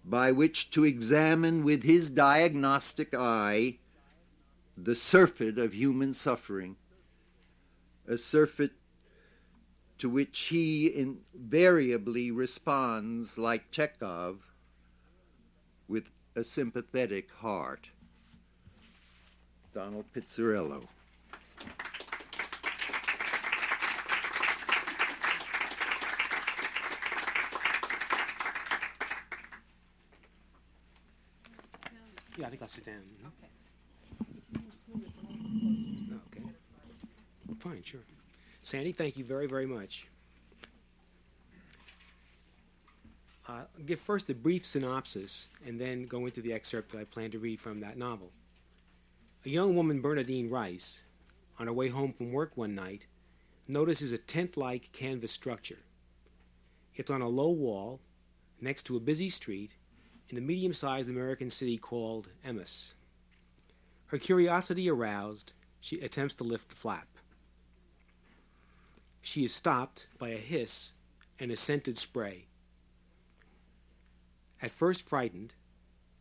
by which to examine with his diagnostic eye the surfeit of human suffering, a surfeit to which he invariably responds like Chekhov with a sympathetic heart. Donald Pizzarello. Yeah, I think I'll sit down. Okay. Okay. Fine, sure. Sandy, thank you very, very much. Uh, I'll give first a brief synopsis and then go into the excerpt that I plan to read from that novel. A young woman, Bernadine Rice, on her way home from work one night, notices a tent like canvas structure. It's on a low wall next to a busy street in a medium sized American city called Emmaus. Her curiosity aroused, she attempts to lift the flap. She is stopped by a hiss and a scented spray. At first frightened,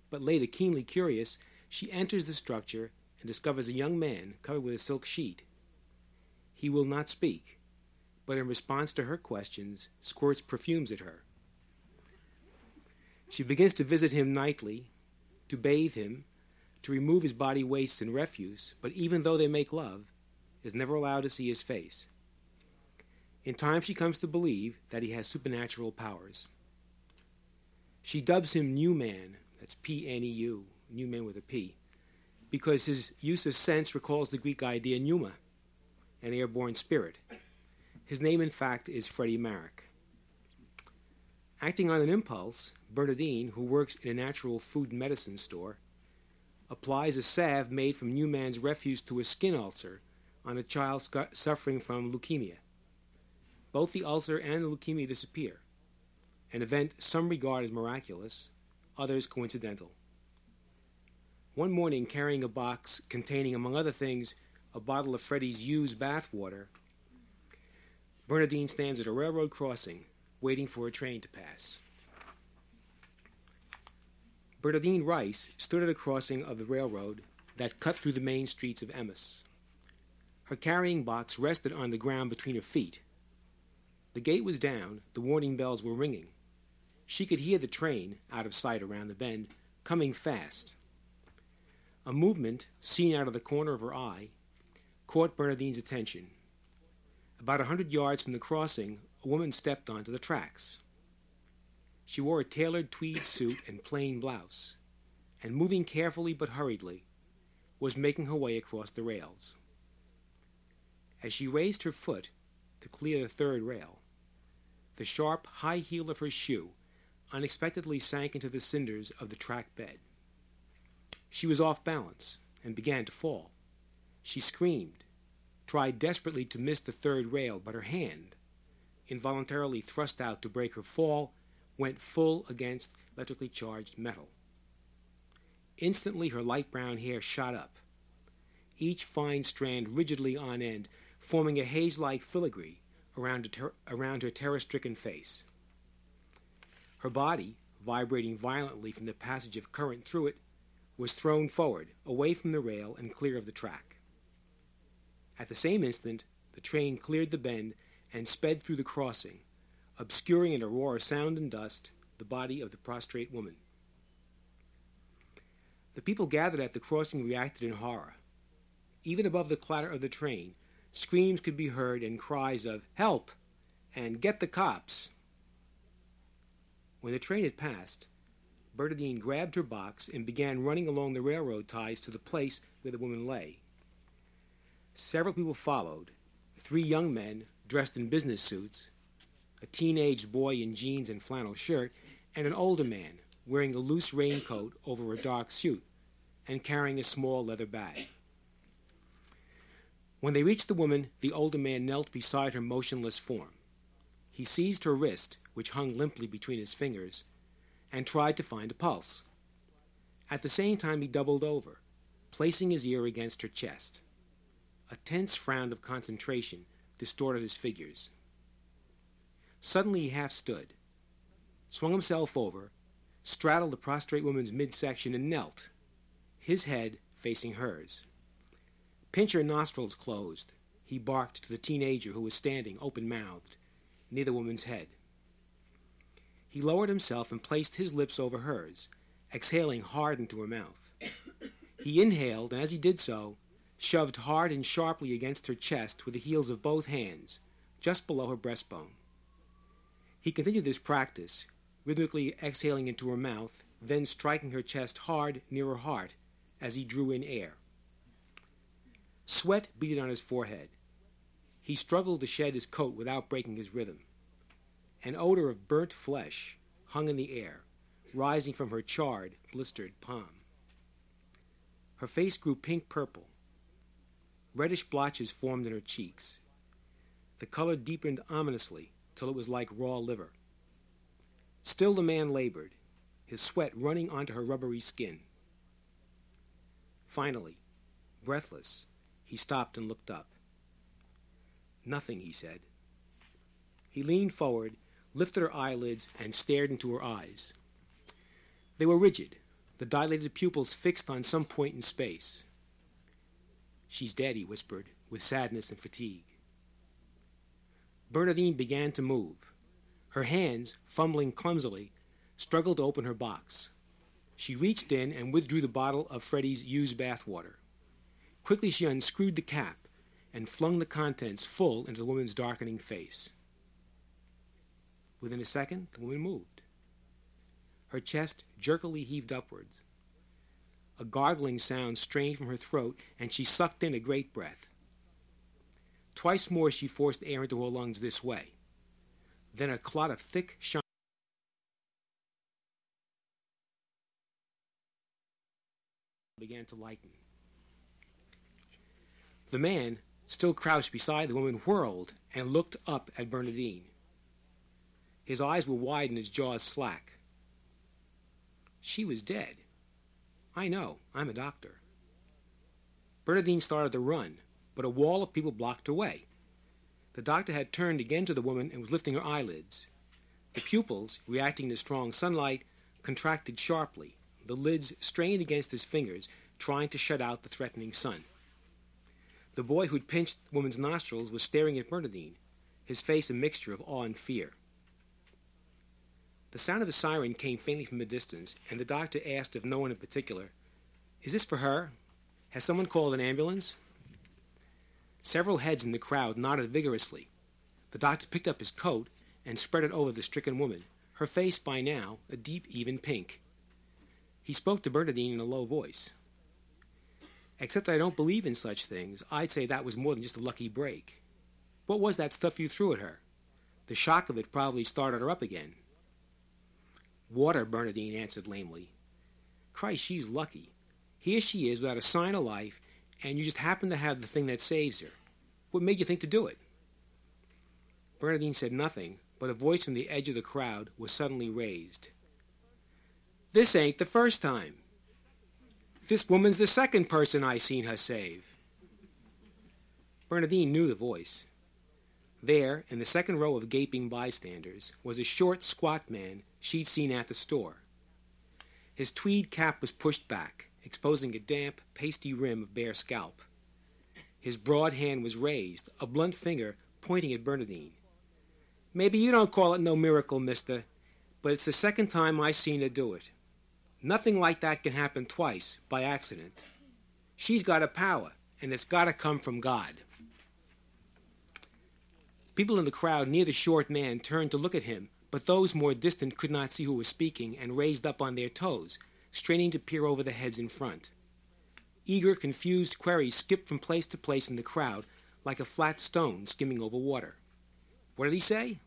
but later keenly curious, she enters the structure and discovers a young man covered with a silk sheet. He will not speak, but in response to her questions, squirts perfumes at her. She begins to visit him nightly, to bathe him, to remove his body waste and refuse, but even though they make love, is never allowed to see his face. In time, she comes to believe that he has supernatural powers. She dubs him Pneuman, that's P N E U, New Man with a P, because his use of sense recalls the Greek idea pneuma, an airborne spirit. His name, in fact, is Freddie Marek. Acting on an impulse, Bernadine, who works in a natural food medicine store, applies a salve made from Pneuman's refuse to a skin ulcer on a child sc- suffering from leukemia. Both the ulcer and the leukemia disappear, an event some regard as miraculous, others coincidental. One morning, carrying a box containing, among other things, a bottle of Freddie's used bath water, Bernadine stands at a railroad crossing, waiting for a train to pass. Bernadine Rice stood at a crossing of the railroad that cut through the main streets of Emmaus. Her carrying box rested on the ground between her feet. The gate was down, the warning bells were ringing. She could hear the train, out of sight around the bend, coming fast. A movement, seen out of the corner of her eye, caught Bernadine's attention. About a hundred yards from the crossing, a woman stepped onto the tracks. She wore a tailored tweed suit and plain blouse, and moving carefully but hurriedly, was making her way across the rails. As she raised her foot to clear the third rail, the sharp high heel of her shoe unexpectedly sank into the cinders of the track bed. She was off balance and began to fall. She screamed, tried desperately to miss the third rail, but her hand, involuntarily thrust out to break her fall, went full against electrically charged metal. Instantly, her light brown hair shot up, each fine strand rigidly on end, forming a haze like filigree around, ter- around her terror stricken face. Her body, vibrating violently from the passage of current through it, was thrown forward, away from the rail and clear of the track. At the same instant, the train cleared the bend and sped through the crossing, obscuring in a roar of sound and dust the body of the prostrate woman. The people gathered at the crossing reacted in horror. Even above the clatter of the train, screams could be heard and cries of help and get the cops. When the train had passed, Bernadine grabbed her box and began running along the railroad ties to the place where the woman lay. Several people followed three young men dressed in business suits, a teenage boy in jeans and flannel shirt, and an older man wearing a loose raincoat over a dark suit and carrying a small leather bag. When they reached the woman, the older man knelt beside her motionless form. He seized her wrist, which hung limply between his fingers, and tried to find a pulse. At the same time, he doubled over, placing his ear against her chest. A tense frown of concentration distorted his figures. Suddenly he half stood, swung himself over, straddled the prostrate woman's midsection, and knelt, his head facing hers. Pincher nostrils closed. He barked to the teenager who was standing, open mouthed, near the woman's head. He lowered himself and placed his lips over hers, exhaling hard into her mouth. He inhaled, and as he did so, shoved hard and sharply against her chest with the heels of both hands, just below her breastbone. He continued this practice, rhythmically exhaling into her mouth, then striking her chest hard near her heart as he drew in air. Sweat beaded on his forehead. He struggled to shed his coat without breaking his rhythm. An odor of burnt flesh hung in the air, rising from her charred, blistered palm. Her face grew pink purple. Reddish blotches formed in her cheeks. The color deepened ominously till it was like raw liver. Still the man labored, his sweat running onto her rubbery skin. Finally, breathless, he stopped and looked up. Nothing, he said. He leaned forward, lifted her eyelids, and stared into her eyes. They were rigid, the dilated pupils fixed on some point in space. She's dead, he whispered, with sadness and fatigue. Bernadine began to move. Her hands, fumbling clumsily, struggled to open her box. She reached in and withdrew the bottle of Freddie's used bathwater. Quickly she unscrewed the cap and flung the contents full into the woman's darkening face. Within a second, the woman moved. Her chest jerkily heaved upwards. A gargling sound strained from her throat, and she sucked in a great breath. Twice more she forced air into her lungs this way. Then a clot of thick, shine began to lighten. The man, still crouched beside the woman, whirled and looked up at Bernadine. His eyes were wide and his jaws slack. She was dead. I know, I'm a doctor. Bernadine started to run, but a wall of people blocked her way. The doctor had turned again to the woman and was lifting her eyelids. The pupils, reacting to strong sunlight, contracted sharply. The lids strained against his fingers, trying to shut out the threatening sun. The boy who'd pinched the woman's nostrils was staring at Bernadine, his face a mixture of awe and fear. The sound of the siren came faintly from a distance, and the doctor asked of no one in particular, Is this for her? Has someone called an ambulance? Several heads in the crowd nodded vigorously. The doctor picked up his coat and spread it over the stricken woman, her face by now a deep, even pink. He spoke to Bernadine in a low voice. Except that I don't believe in such things, I'd say that was more than just a lucky break. What was that stuff you threw at her? The shock of it probably started her up again. Water, Bernadine answered lamely. Christ, she's lucky. Here she is without a sign of life, and you just happen to have the thing that saves her. What made you think to do it? Bernadine said nothing, but a voice from the edge of the crowd was suddenly raised. This ain't the first time. This woman's the second person I seen her save. Bernadine knew the voice. There, in the second row of gaping bystanders, was a short, squat man she'd seen at the store. His tweed cap was pushed back, exposing a damp, pasty rim of bare scalp. His broad hand was raised, a blunt finger pointing at Bernadine. Maybe you don't call it no miracle, mister, but it's the second time I seen her do it. Nothing like that can happen twice, by accident. She's got a power, and it's got to come from God. People in the crowd near the short man turned to look at him, but those more distant could not see who was speaking and raised up on their toes, straining to peer over the heads in front. Eager, confused queries skipped from place to place in the crowd like a flat stone skimming over water. What did he say?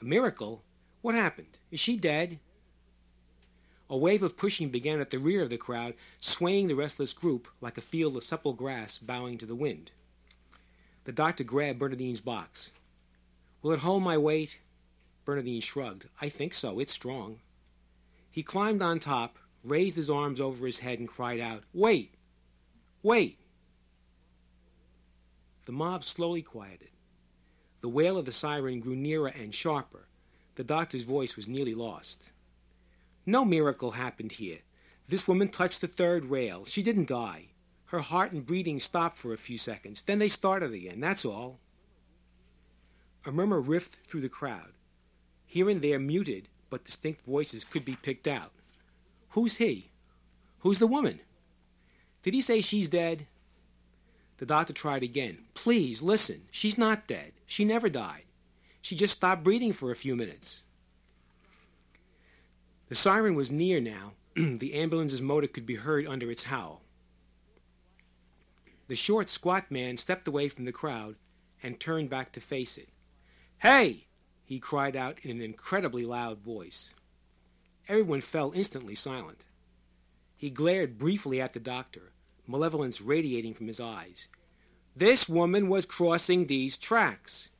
A miracle? What happened? Is she dead? A wave of pushing began at the rear of the crowd, swaying the restless group like a field of supple grass bowing to the wind. The doctor grabbed Bernadine's box. Will it hold my weight? Bernadine shrugged. I think so. It's strong. He climbed on top, raised his arms over his head, and cried out, Wait! Wait! The mob slowly quieted. The wail of the siren grew nearer and sharper. The doctor's voice was nearly lost. No miracle happened here. This woman touched the third rail. She didn't die. Her heart and breathing stopped for a few seconds. Then they started again. That's all. A murmur riffed through the crowd. Here and there, muted but distinct voices could be picked out. Who's he? Who's the woman? Did he say she's dead? The doctor tried again. Please, listen. She's not dead. She never died. She just stopped breathing for a few minutes. The siren was near now. <clears throat> the ambulance's motor could be heard under its howl. The short, squat man stepped away from the crowd and turned back to face it. Hey! he cried out in an incredibly loud voice. Everyone fell instantly silent. He glared briefly at the doctor, malevolence radiating from his eyes. This woman was crossing these tracks.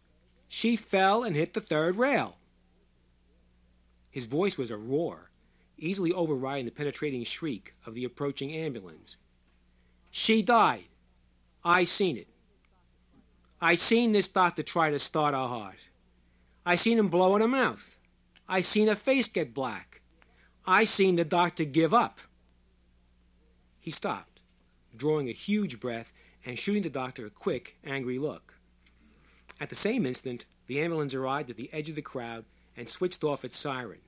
She fell and hit the third rail. His voice was a roar, easily overriding the penetrating shriek of the approaching ambulance. She died. I seen it. I seen this doctor try to start her heart. I seen him blow in her mouth. I seen her face get black. I seen the doctor give up. He stopped, drawing a huge breath and shooting the doctor a quick, angry look. At the same instant, the ambulance arrived at the edge of the crowd and switched off its siren.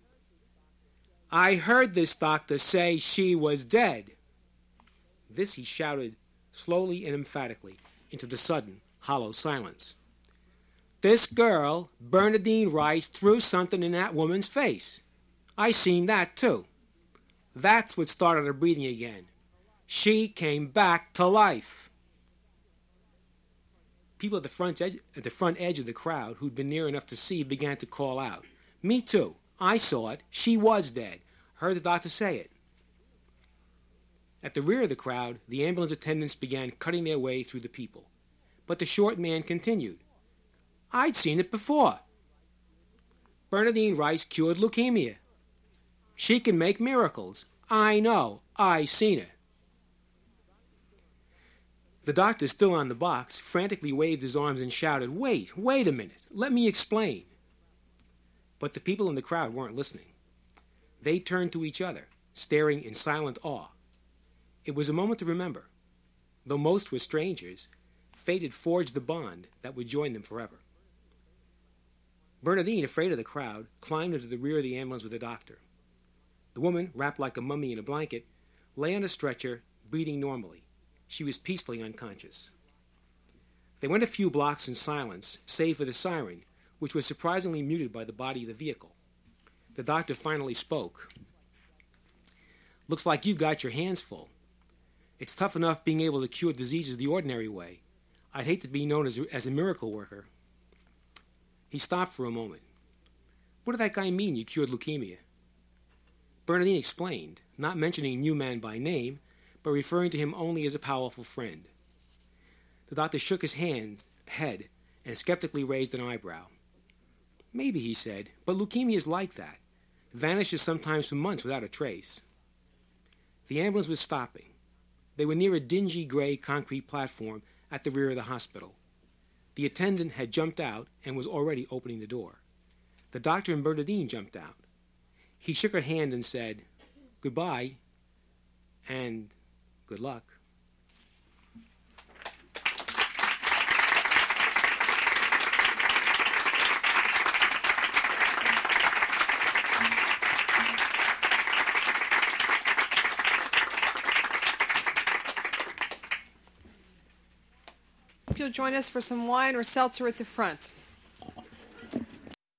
I heard this doctor say she was dead. This he shouted slowly and emphatically into the sudden, hollow silence. This girl, Bernadine Rice, threw something in that woman's face. I seen that too. That's what started her breathing again. She came back to life. People at the front edge, at the front edge of the crowd who'd been near enough to see began to call out. Me too. I saw it. She was dead. Heard the doctor say it. At the rear of the crowd, the ambulance attendants began cutting their way through the people. But the short man continued. I'd seen it before. Bernadine Rice cured leukemia. She can make miracles. I know. I seen it. The doctor, still on the box, frantically waved his arms and shouted, Wait, wait a minute. Let me explain. But the people in the crowd weren't listening. They turned to each other, staring in silent awe. It was a moment to remember. Though most were strangers, fate had forged the bond that would join them forever. Bernadine, afraid of the crowd, climbed into the rear of the ambulance with the doctor. The woman, wrapped like a mummy in a blanket, lay on a stretcher, breathing normally. She was peacefully unconscious. They went a few blocks in silence, save for the siren, which was surprisingly muted by the body of the vehicle. The doctor finally spoke. Looks like you've got your hands full. It's tough enough being able to cure diseases the ordinary way. I'd hate to be known as a, as a miracle worker. He stopped for a moment. What did that guy mean you cured leukemia? Bernadine explained, not mentioning Pneuman by name, but referring to him only as a powerful friend. The doctor shook his hands, head and skeptically raised an eyebrow. Maybe, he said, but leukemia is like that. Vanishes sometimes for months without a trace. The ambulance was stopping. They were near a dingy gray concrete platform at the rear of the hospital. The attendant had jumped out and was already opening the door. The doctor and Bernadine jumped out. He shook her hand and said, Goodbye, and Good luck. Hope you'll join us for some wine or seltzer at the front.